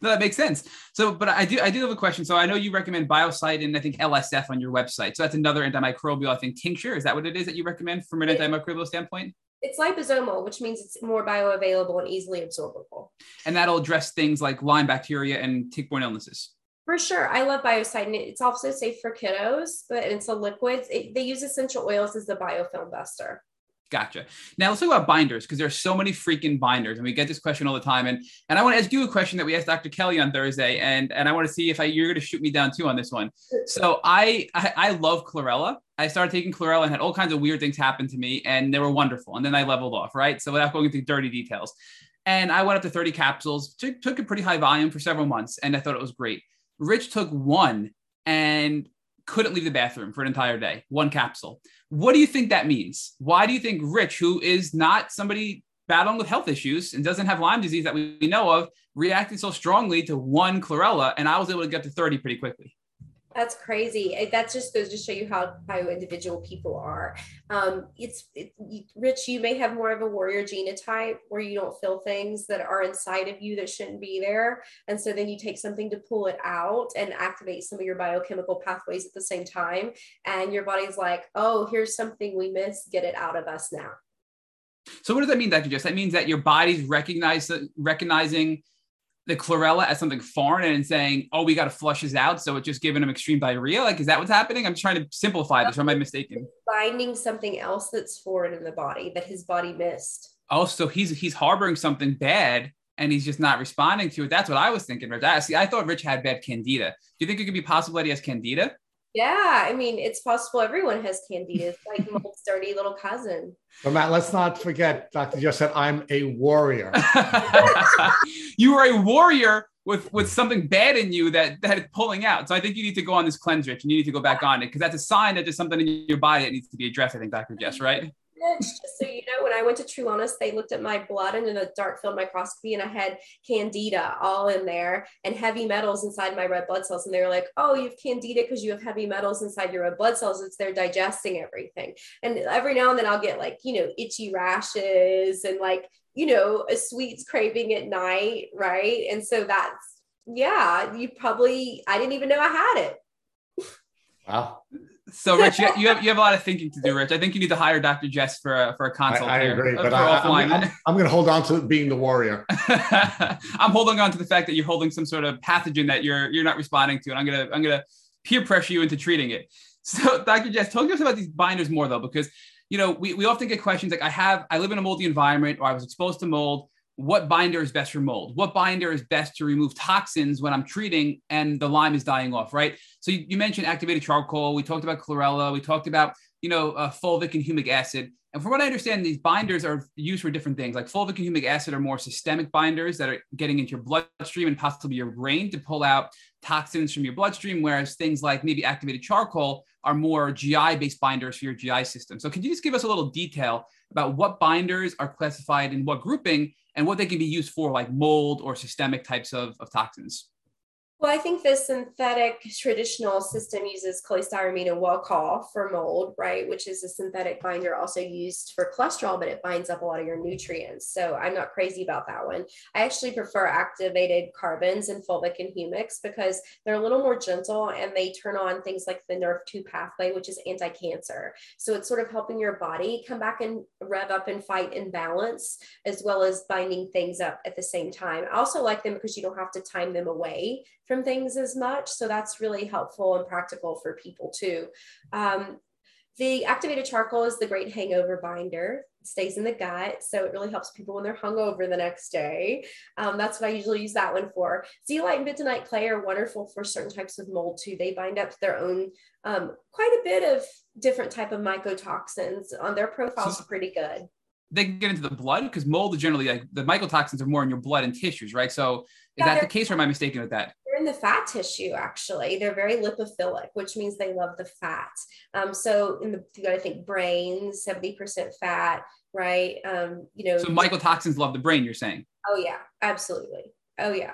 No, that makes sense. So, but I do, I do have a question. So, I know you recommend Biocidin, I think LSF on your website. So, that's another antimicrobial, I think, tincture. Is that what it is that you recommend from an antimicrobial standpoint? It's liposomal, which means it's more bioavailable and easily absorbable. And that'll address things like Lyme bacteria and tick-borne illnesses. For sure. I love Biocidin. It's also safe for kiddos, but it's a liquid. It, they use essential oils as the biofilm buster. Gotcha. Now let's talk about binders because there's so many freaking binders, and we get this question all the time. And and I want to ask you a question that we asked Dr. Kelly on Thursday, and and I want to see if I, you're going to shoot me down too on this one. So I, I I love chlorella. I started taking chlorella and had all kinds of weird things happen to me, and they were wonderful. And then I leveled off, right? So without going into dirty details, and I went up to 30 capsules, took, took a pretty high volume for several months, and I thought it was great. Rich took one and couldn't leave the bathroom for an entire day, one capsule. What do you think that means? Why do you think Rich, who is not somebody battling with health issues and doesn't have Lyme disease that we know of, reacted so strongly to one chlorella? And I was able to get to 30 pretty quickly. That's crazy. That just goes to show you how how individual people are. Um, it's it, Rich. You may have more of a warrior genotype where you don't feel things that are inside of you that shouldn't be there, and so then you take something to pull it out and activate some of your biochemical pathways at the same time, and your body's like, "Oh, here's something we missed. Get it out of us now." So what does that mean, Dr. Jess? That means that your body's recognize, recognizing the chlorella as something foreign and saying, "Oh, we got to flush this out," so it's just giving him extreme diarrhea. Like, is that what's happening? I'm trying to simplify this, or am I mistaken? Finding something else that's foreign in the body that his body missed. Oh, so he's he's harboring something bad and he's just not responding to it. That's what I was thinking, Rich. I see. I thought Rich had bad candida. Do you think it could be possible that he has candida? Yeah, I mean, it's possible everyone has candida. It's like mold's dirty little cousin. But Matt, let's not forget, Dr. Jess said, I'm a warrior. you are a warrior with with something bad in you that that is pulling out. So I think you need to go on this cleanse, Rich, and you need to go back on it because that's a sign that there's something in your body that needs to be addressed. I think, Dr. Jess, right? Just so you know, when I went to True they looked at my blood and in a dark field microscopy, and I had candida all in there and heavy metals inside my red blood cells. And they were like, "Oh, you have candida because you have heavy metals inside your red blood cells. It's they're digesting everything." And every now and then I'll get like you know itchy rashes and like you know a sweets craving at night, right? And so that's yeah, you probably I didn't even know I had it. Wow. So, Rich, you, you, have you have a lot of thinking to do, Rich. I think you need to hire Dr. Jess for a, for a consult. I, I agree, but I, am I'm, I'm going to hold on to being the warrior. I'm holding on to the fact that you're holding some sort of pathogen that you're you're not responding to, and I'm gonna I'm gonna peer pressure you into treating it. So, Dr. Jess, talk to us about these binders more though, because you know we, we often get questions like I have I live in a moldy environment or I was exposed to mold what binder is best for mold? What binder is best to remove toxins when i'm treating and the Lyme is dying off right? So you, you mentioned activated charcoal. We talked about chlorella. We talked about you know uh, fulvic and humic acid. And from what i understand these binders are used for different things. Like fulvic and humic acid are more systemic binders that are getting into your bloodstream and possibly your brain to pull out toxins from your bloodstream whereas things like maybe activated charcoal are more gi based binders for your gi system so can you just give us a little detail about what binders are classified in what grouping and what they can be used for, like mold or systemic types of, of toxins. Well, I think the synthetic traditional system uses cholestyramine and Welchol for mold, right? Which is a synthetic binder also used for cholesterol, but it binds up a lot of your nutrients. So I'm not crazy about that one. I actually prefer activated carbons and fulvic and humics because they're a little more gentle and they turn on things like the NRF2 pathway, which is anti cancer. So it's sort of helping your body come back and rev up and fight in balance, as well as binding things up at the same time. I also like them because you don't have to time them away from things as much. So that's really helpful and practical for people too. Um, the activated charcoal is the great hangover binder. It stays in the gut, so it really helps people when they're hungover the next day. Um, that's what I usually use that one for. Zeolite and bentonite clay are wonderful for certain types of mold too. They bind up their own um, quite a bit of different type of mycotoxins. On their profiles, pretty good they can get into the blood because mold is generally like the mycotoxins are more in your blood and tissues, right? So is yeah, that the case, or am I mistaken with that? In the fat tissue, actually. They're very lipophilic, which means they love the fat. Um, so in the you got to think brains, seventy percent fat, right? Um, you know. So mycotoxins love the brain. You're saying? Oh yeah, absolutely. Oh yeah.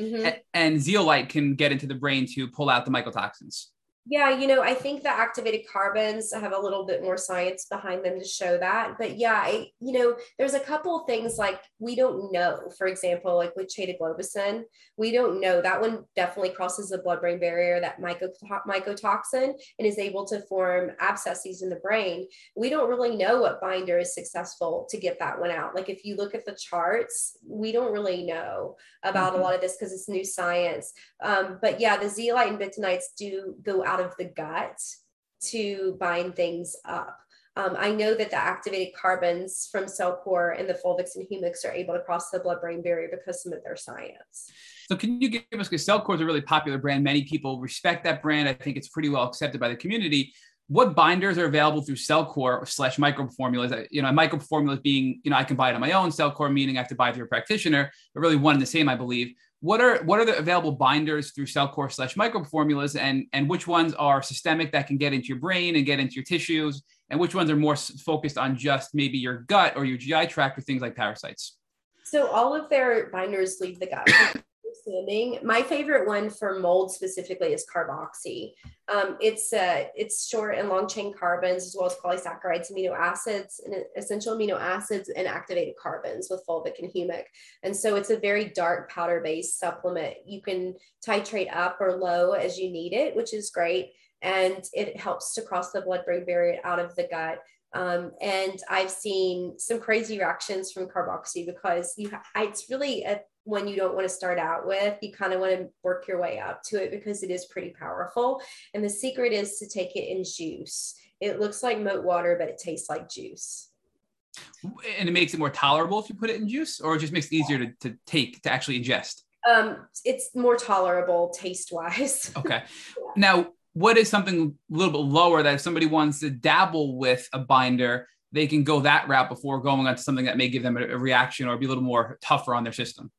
Mm-hmm. And, and zeolite can get into the brain to pull out the mycotoxins. Yeah, you know, I think the activated carbons have a little bit more science behind them to show that. But yeah, I, you know, there's a couple things like we don't know. For example, like with globicin, we don't know that one definitely crosses the blood-brain barrier, that myco- mycotoxin, and is able to form abscesses in the brain. We don't really know what binder is successful to get that one out. Like if you look at the charts, we don't really know about mm-hmm. a lot of this because it's new science. Um, but yeah, the zeolite and bentonites do go out of the gut to bind things up. Um, I know that the activated carbons from CellCore and the fulvics and humics are able to cross the blood-brain barrier because some of their science. So can you give us, because CellCore is a really popular brand, many people respect that brand. I think it's pretty well accepted by the community. What binders are available through CellCore slash microformulas? You know, microformulas being, you know, I can buy it on my own. CellCore meaning I have to buy it through a practitioner, but really one and the same, I believe what are what are the available binders through CellCore slash microformulas and and which ones are systemic that can get into your brain and get into your tissues and which ones are more focused on just maybe your gut or your gi tract or things like parasites? So all of their binders leave the gut My favorite one for mold specifically is carboxy. Um, it's uh, it's short and long chain carbons as well as polysaccharides, amino acids, and essential amino acids and activated carbons with fulvic and humic. And so it's a very dark powder based supplement. You can titrate up or low as you need it, which is great. And it helps to cross the blood brain barrier out of the gut. Um, and I've seen some crazy reactions from carboxy because you, it's really a one you don't want to start out with. You kind of want to work your way up to it because it is pretty powerful. And the secret is to take it in juice. It looks like moat water, but it tastes like juice. And it makes it more tolerable if you put it in juice, or it just makes it easier to, to take, to actually ingest? Um, it's more tolerable taste wise. okay. yeah. Now, what is something a little bit lower that if somebody wants to dabble with a binder, they can go that route before going on to something that may give them a, a reaction or be a little more tougher on their system?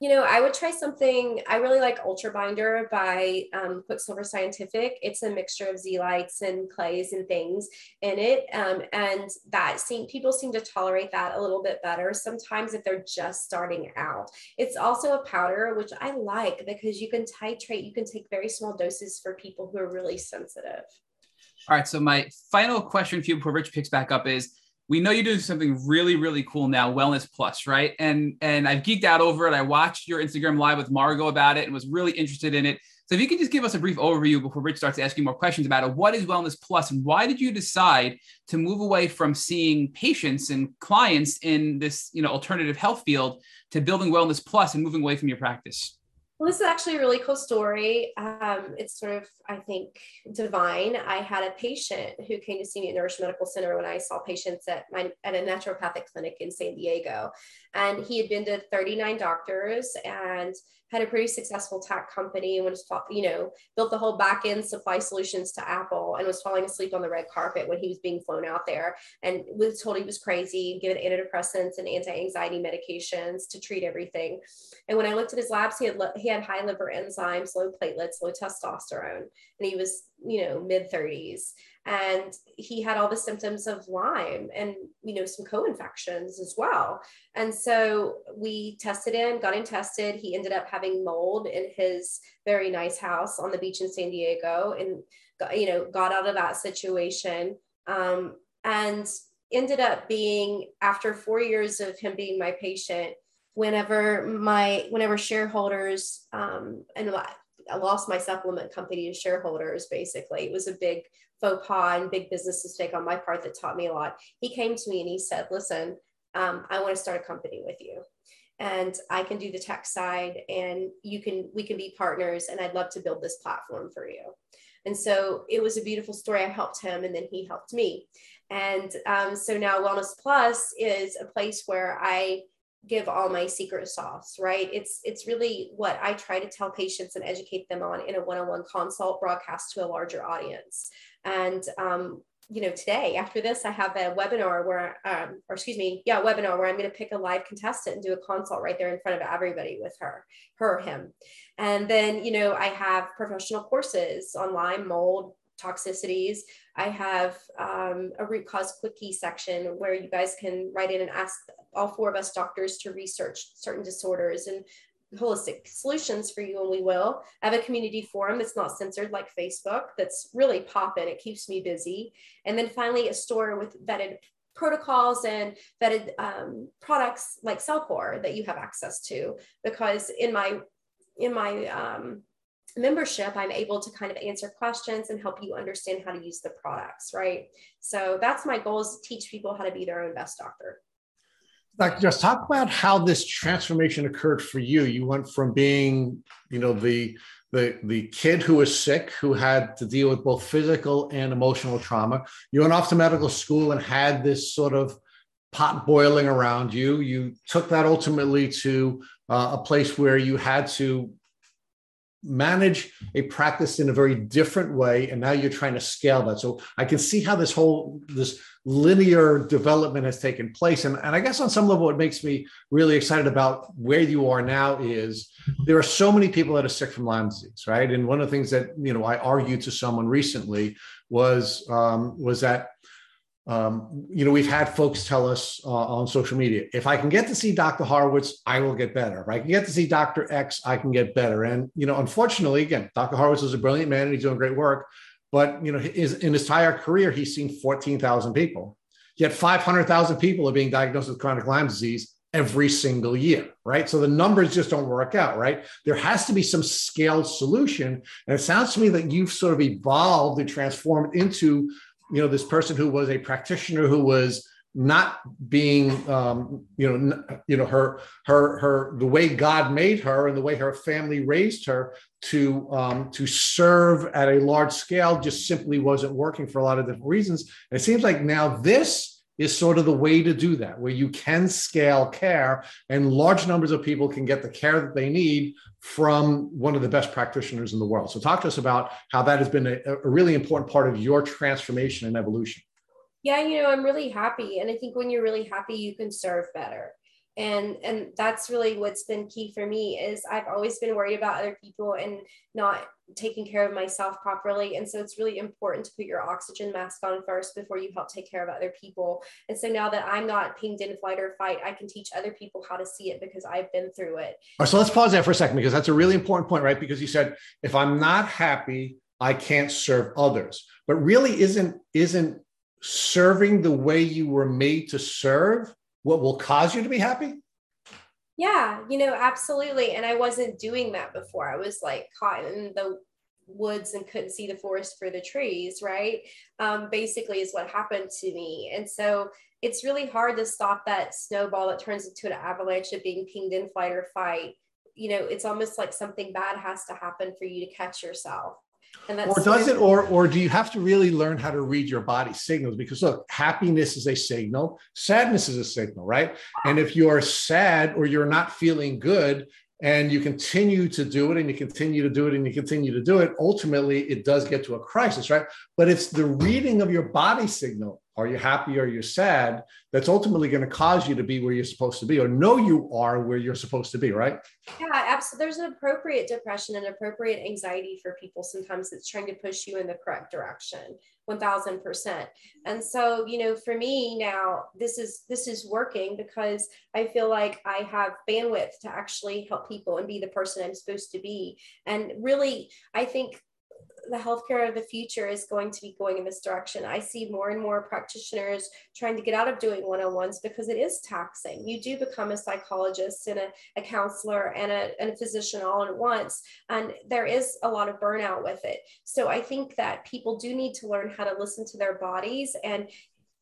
You know, I would try something. I really like Ultra Binder by um, Quicksilver Scientific. It's a mixture of zeolites and clays and things in it, um, and that seem people seem to tolerate that a little bit better sometimes if they're just starting out. It's also a powder which I like because you can titrate. You can take very small doses for people who are really sensitive. All right. So my final question for you before Rich picks back up is we know you're doing something really really cool now wellness plus right? And and i've geeked out over it. I watched your instagram live with margot about it and was really interested in it. So if you could just give us a brief overview before rich starts asking more questions about it what is wellness plus and why did you decide to move away from seeing patients and clients in this you know alternative health field to building wellness plus and moving away from your practice well, this is actually a really cool story. Um, it's sort of, I think, divine. I had a patient who came to see me at Nourish Medical Center when I saw patients at my at a naturopathic clinic in San Diego, and he had been to 39 doctors and had a pretty successful tech company and was, you know, built the whole back end supply solutions to Apple and was falling asleep on the red carpet when he was being flown out there and was told he was crazy, given antidepressants and anti-anxiety medications to treat everything. And when I looked at his labs, he had he had high liver enzymes, low platelets, low testosterone, and he was, you know, mid 30s and he had all the symptoms of Lyme and you know some co-infections as well. And so we tested him, got him tested. He ended up having mold in his very nice house on the beach in San Diego, and you know got out of that situation um, and ended up being after four years of him being my patient. Whenever my whenever shareholders um, and I lost my supplement company to shareholders. Basically, it was a big faux pas and big business mistake on my part that taught me a lot. He came to me and he said, "Listen, um, I want to start a company with you." and I can do the tech side and you can we can be partners and I'd love to build this platform for you. And so it was a beautiful story. I helped him and then he helped me. And um, so now Wellness Plus is a place where I give all my secret sauce right? It's it's really what i try to tell patients and educate them on in a one-on-one consult broadcast to a larger audience. And um, you know today after this i have a webinar where um, or excuse me yeah webinar where i'm going to pick a live contestant and do a consult right there in front of everybody with her her him. And then you know i have professional courses online mold toxicities. I have um, a root cause quickie section where you guys can write in and ask all four of us doctors to research certain disorders and holistic solutions for you and we will. I have a community forum that's not censored like facebook that's really popping. It keeps me busy. And then finally a store with vetted protocols and vetted um, products like cellcore that you have access to because in my in my um, membership i'm able to kind of answer questions and help you understand how to use the products right so that's my goal is to teach people how to be their own best doctor Dr. Jess talk about how this transformation occurred for you. You went from being, you know, the the the kid who was sick, who had to deal with both physical and emotional trauma. You went off to medical school and had this sort of pot boiling around you. You took that ultimately to uh, a place where you had to manage a practice in a very different way and now you're trying to scale that. So i can see how this whole this linear development has taken place. And, and i guess on some level what makes me really excited about where you are now is there are so many people that are sick from lyme disease right? And one of the things that you know i argued to someone recently was um, was that um, you know, we've had folks tell us uh, on social media, if I can get to see Dr. Horowitz, I will get better. If I can get to see Dr. X, I can get better. And, you know, unfortunately, again, Dr. Horowitz is a brilliant man and he's doing great work. But, you know, his, in his entire career, he's seen 14,000 people. Yet 500,000 people are being diagnosed with chronic Lyme disease every single year, right? So the numbers just don't work out, right? There has to be some scaled solution. And it sounds to me that you've sort of evolved and transformed into you know this person who was a practitioner who was not being um, you know you know her her her the way God made her and the way her family raised her to um, to serve at a large scale just simply wasn't working for a lot of different reasons. And it seems like now this is sort of the way to do that, where you can scale care and large numbers of people can get the care that they need from one of the best practitioners in the world. So, talk to us about how that has been a, a really important part of your transformation and evolution. Yeah, you know, I'm really happy. And I think when you're really happy, you can serve better and and that's really what's been key for me is i've always been worried about other people and not taking care of myself properly. And so it's really important to put your oxygen mask on first before you help take care of other people. And so now that i'm not pinged in flight or fight i can teach other people how to see it because i've been through it. All right so let's pause there for a second because that's a really important point right? Because you said if i'm not happy i can't serve others. But really isn't isn't serving the way you were made to serve what will cause you to be happy? Yeah, you know, absolutely. And I wasn't doing that before. I was like caught in the woods and couldn't see the forest for the trees, right? Um, basically, is what happened to me. And so it's really hard to stop that snowball that turns into an avalanche of being pinged in flight or fight. You know, it's almost like something bad has to happen for you to catch yourself or does it or or do you have to really learn how to read your body signals because look happiness is a signal sadness is a signal right and if you're sad or you're not feeling good and you continue to do it and you continue to do it and you continue to do it ultimately it does get to a crisis right but it's the reading of your body signal are you happy? or you're sad? That's ultimately going to cause you to be where you're supposed to be or know you are where you're supposed to be, right? Yeah, absolutely. There's an appropriate depression and appropriate anxiety for people. Sometimes it's trying to push you in the correct direction. 1000% and so you know for me now this is this is working because i feel like i have bandwidth to actually help people and be the person i'm supposed to be and really i think the healthcare of the future is going to be going in this direction. I see more and more practitioners trying to get out of doing one on ones because it is taxing. You do become a psychologist and a, a counselor and a, and a physician all at once. And there is a lot of burnout with it. So I think that people do need to learn how to listen to their bodies and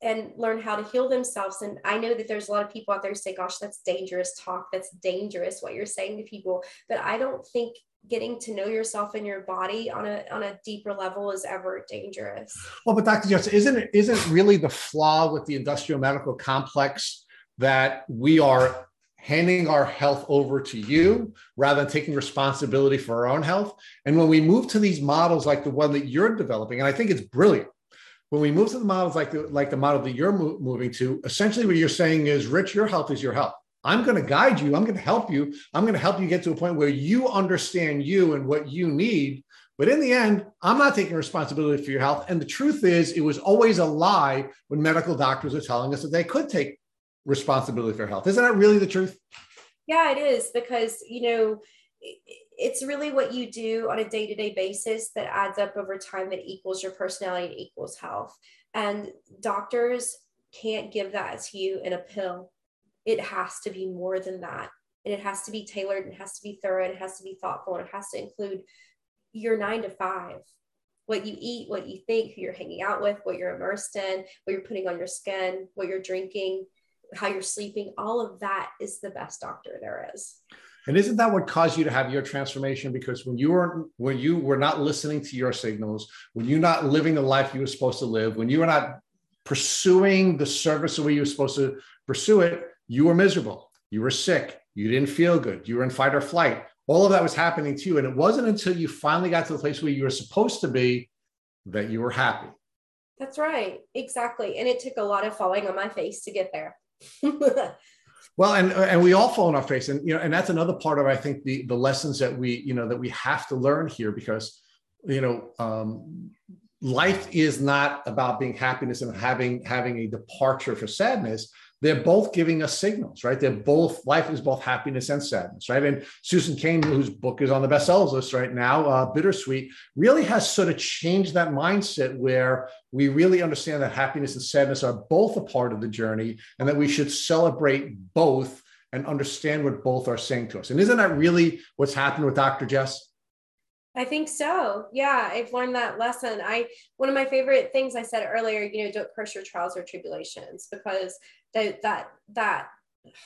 and learn how to heal themselves. And I know that there's a lot of people out there say, gosh, that's dangerous talk. That's dangerous what you're saying to people. But I don't think getting to know yourself and your body on a on a deeper level is ever dangerous. Well, but Dr. Johnson, isn't it isn't really the flaw with the industrial medical complex that we are handing our health over to you rather than taking responsibility for our own health? And when we move to these models like the one that you're developing, and I think it's brilliant. When we move to the models like the like the model that you're mo- moving to, essentially what you're saying is, Rich, your health is your health I'm going to guide you. I'm going to help you. I'm going to help you get to a point where you understand you and what you need. But in the end, I'm not taking responsibility for your health. And the truth is, it was always a lie when medical doctors are telling us that they could take responsibility for health. Isn't that really the truth? Yeah, it is because, you know, it's really what you do on a day to day basis that adds up over time that equals your personality and equals health. And doctors can't give that to you in a pill. It has to be more than that. And it has to be tailored, it has to be thorough, it has to be thoughtful, and it has to include your nine to five what you eat, what you think, who you're hanging out with, what you're immersed in, what you're putting on your skin, what you're drinking, how you're sleeping. All of that is the best doctor there is. And isn't that what caused you to have your transformation? Because when you were when you were not listening to your signals, when you're not living the life you were supposed to live, when you were not pursuing the service the way you were supposed to pursue it, you were miserable. You were sick. You didn't feel good. You were in fight or flight. All of that was happening to you. And it wasn't until you finally got to the place where you were supposed to be that you were happy. That's right. Exactly. And it took a lot of falling on my face to get there. Well, and and we all fall on our face, and you know, and that's another part of I think the the lessons that we you know that we have to learn here because you know um, life is not about being happiness and having having a departure for sadness they're both giving us signals, right? They're both life is both happiness and sadness, right? And Susan Cain, whose book is on the bestsellers list right now, uh, Bittersweet, really has sort of changed that mindset where we really understand that happiness and sadness are both a part of the journey, and that we should celebrate both and understand what both are saying to us. And isn't that really what's happened with Dr. Jess? I think so. Yeah, I've learned that lesson. I one of my favorite things I said earlier, you know, don't curse your trials or tribulations because that that that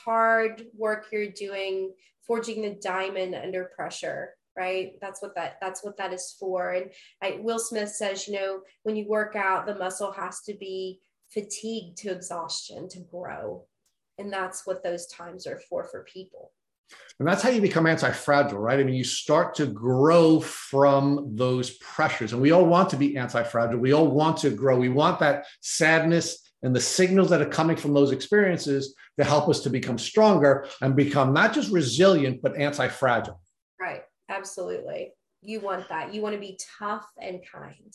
hard work you're doing, forging the diamond under pressure, right? That's what that that's what that is for. And I, Will Smith says, you know, when you work out, the muscle has to be fatigued to exhaustion to grow, and that's what those times are for for people. And that's how you become anti fragile, right? I mean, you start to grow from those pressures. And we all want to be anti fragile. We all want to grow. We want that sadness and the signals that are coming from those experiences to help us to become stronger and become not just resilient, but anti fragile. Right. Absolutely. You want that. You want to be tough and kind.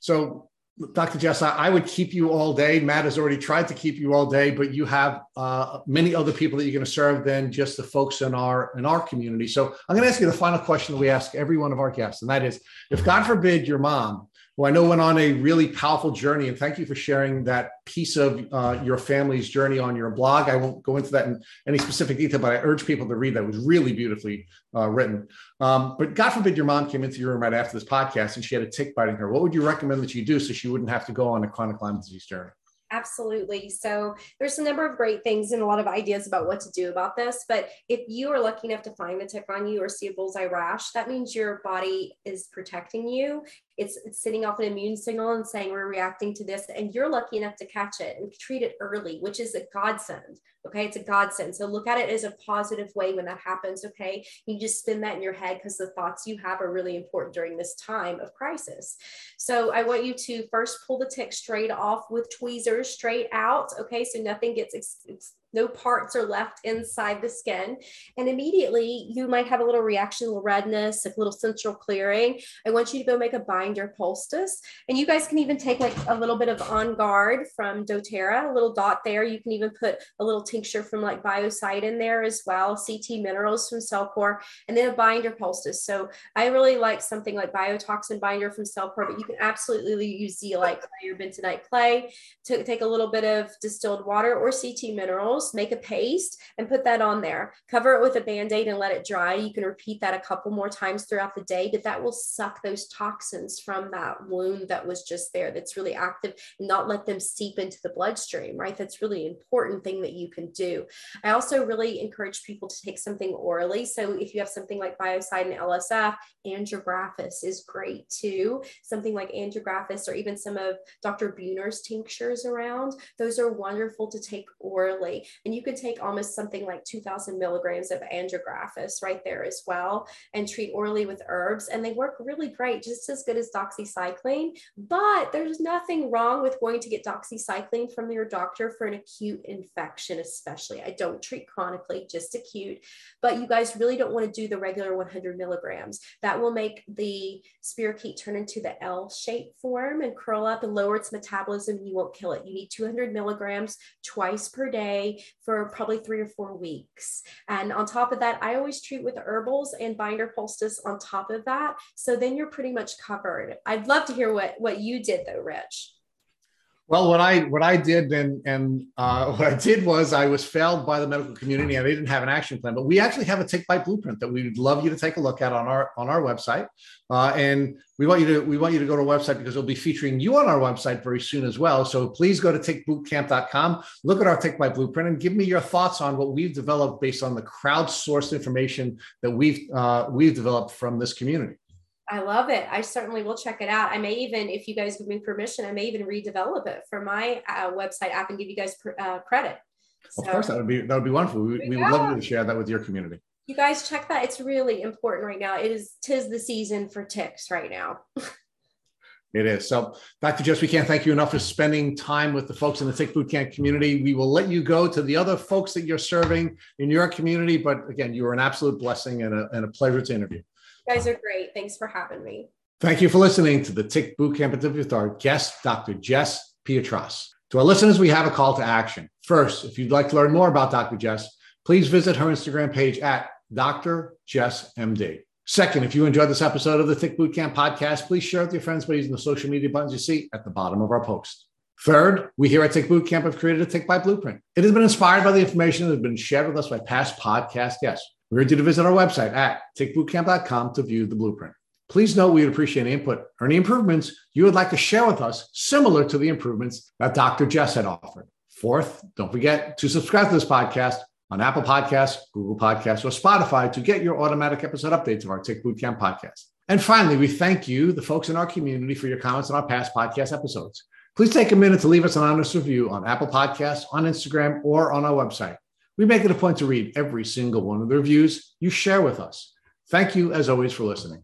So, Dr. Jess, I would keep you all day. Matt has already tried to keep you all day, but you have uh, many other people that you're going to serve than just the folks in our in our community. So I'm going to ask you the final question that we ask every one of our guests, and that is, if God forbid your mom who I know went on a really powerful journey. And thank you for sharing that piece of uh, your family's journey on your blog. I won't go into that in any specific detail, but I urge people to read that. It was really beautifully uh, written. Um, but God forbid your mom came into your room right after this podcast and she had a tick biting her. What would you recommend that you do so she wouldn't have to go on a chronic Lyme disease journey? Absolutely. So there's a number of great things and a lot of ideas about what to do about this. But if you are lucky enough to find the tick on you or see a bullseye rash, that means your body is protecting you it's, it's sending off an immune signal and saying we're reacting to this and you're lucky enough to catch it and treat it early which is a godsend okay? It's a godsend. So look at it as a positive way when that happens okay? You just spin that in your head because the thoughts you have are really important during this time of crisis. So i want you to first pull the tick straight off with tweezers straight out okay? So nothing gets ex- no parts are left inside the skin. And immediately you might have a little reaction, a little redness, a little central clearing. I want you to go make a binder poultice. And you guys can even take like a little bit of On Guard from doTERRA, a little dot there. You can even put a little tincture from like Biocide in there as well, CT minerals from Cellcore, and then a binder poultice. So I really like something like biotoxin binder from Cellcore, but you can absolutely use zeolite clay or bentonite clay to take a little bit of distilled water or CT minerals make a paste and put that on there. Cover it with a band-aid and let it dry. You can repeat that a couple more times throughout the day, but that will suck those toxins from that wound that was just there that's really active and not let them seep into the bloodstream, right? That's really important thing that you can do. I also really encourage people to take something orally. So if you have something like Biocidin LSF, Andrographis is great too. Something like Andrographis or even some of Dr. Buhner's tinctures around. Those are wonderful to take orally. And you could take almost something like 2000 milligrams of andrographis right there as well and treat orally with herbs. And they work really great, just as good as doxycycline. But there's nothing wrong with going to get doxycycline from your doctor for an acute infection, especially. I don't treat chronically, just acute. But you guys really don't want to do the regular 100 milligrams. That will make the spirochete turn into the L shape form and curl up and lower its metabolism. You won't kill it. You need 200 milligrams twice per day for probably three or four weeks. And on top of that, I always treat with herbals and binder poultice on top of that. So then you're pretty much covered. I'd love to hear what, what you did though, Rich. Well, what I what I did and and uh, what I did was I was failed by the medical community and they didn't have an action plan. But we actually have a Tick Bite blueprint that we would love you to take a look at on our on our website. Uh, and we want you to we want you to go to our website because we'll be featuring you on our website very soon as well. So please go to tickbootcamp.com, look at our Tick Bite blueprint, and give me your thoughts on what we've developed based on the crowdsourced information that we've uh, we've developed from this community. I love it. I certainly will check it out. I may even, if you guys give me permission, I may even redevelop it for my uh, website app and give you guys uh, credit. So, of course, that would be that would be wonderful. We, we would love you to share that with your community. You guys check that. It's really important right now. It is tis the season for ticks right now. It is. So, Dr. Jess, we can't thank you enough for spending time with the folks in the Tick Bootcamp community. We will let you go to the other folks that you're serving in your community. But again, you were an absolute blessing and a, and a pleasure to interview. Guys are great. Thanks for having me. Thank you for listening to the Tick Bootcamp interview with our guest, Dr. Jess Peatross. To our listeners, we have a call to action. First, if you'd like to learn more about Dr. Jess, please visit her Instagram page at Dr. Jess MD. Second, if you enjoyed this episode of the Tick Bootcamp podcast, please share it with your friends by using the social media buttons you see at the bottom of our post. Third, we here at Tick Bootcamp have created a Tick Bite Blueprint. It has been inspired by the information that has been shared with us by past podcast guests. We urge you to visit our website at tickbootcamp.com to view the blueprint. Please note we would appreciate any input or any improvements you would like to share with us, similar to the improvements that Dr. Jess had offered. Fourth, don't forget to subscribe to this podcast on Apple Podcasts, Google Podcasts, or Spotify to get your automatic episode updates of our Tick Bootcamp podcast. And finally, we thank you, the folks in our community, for your comments on our past podcast episodes. Please take a minute to leave us an honest review on Apple Podcasts, on Instagram, or on our website. We make it a point to read every single one of the reviews you share with us. Thank you, as always, for listening.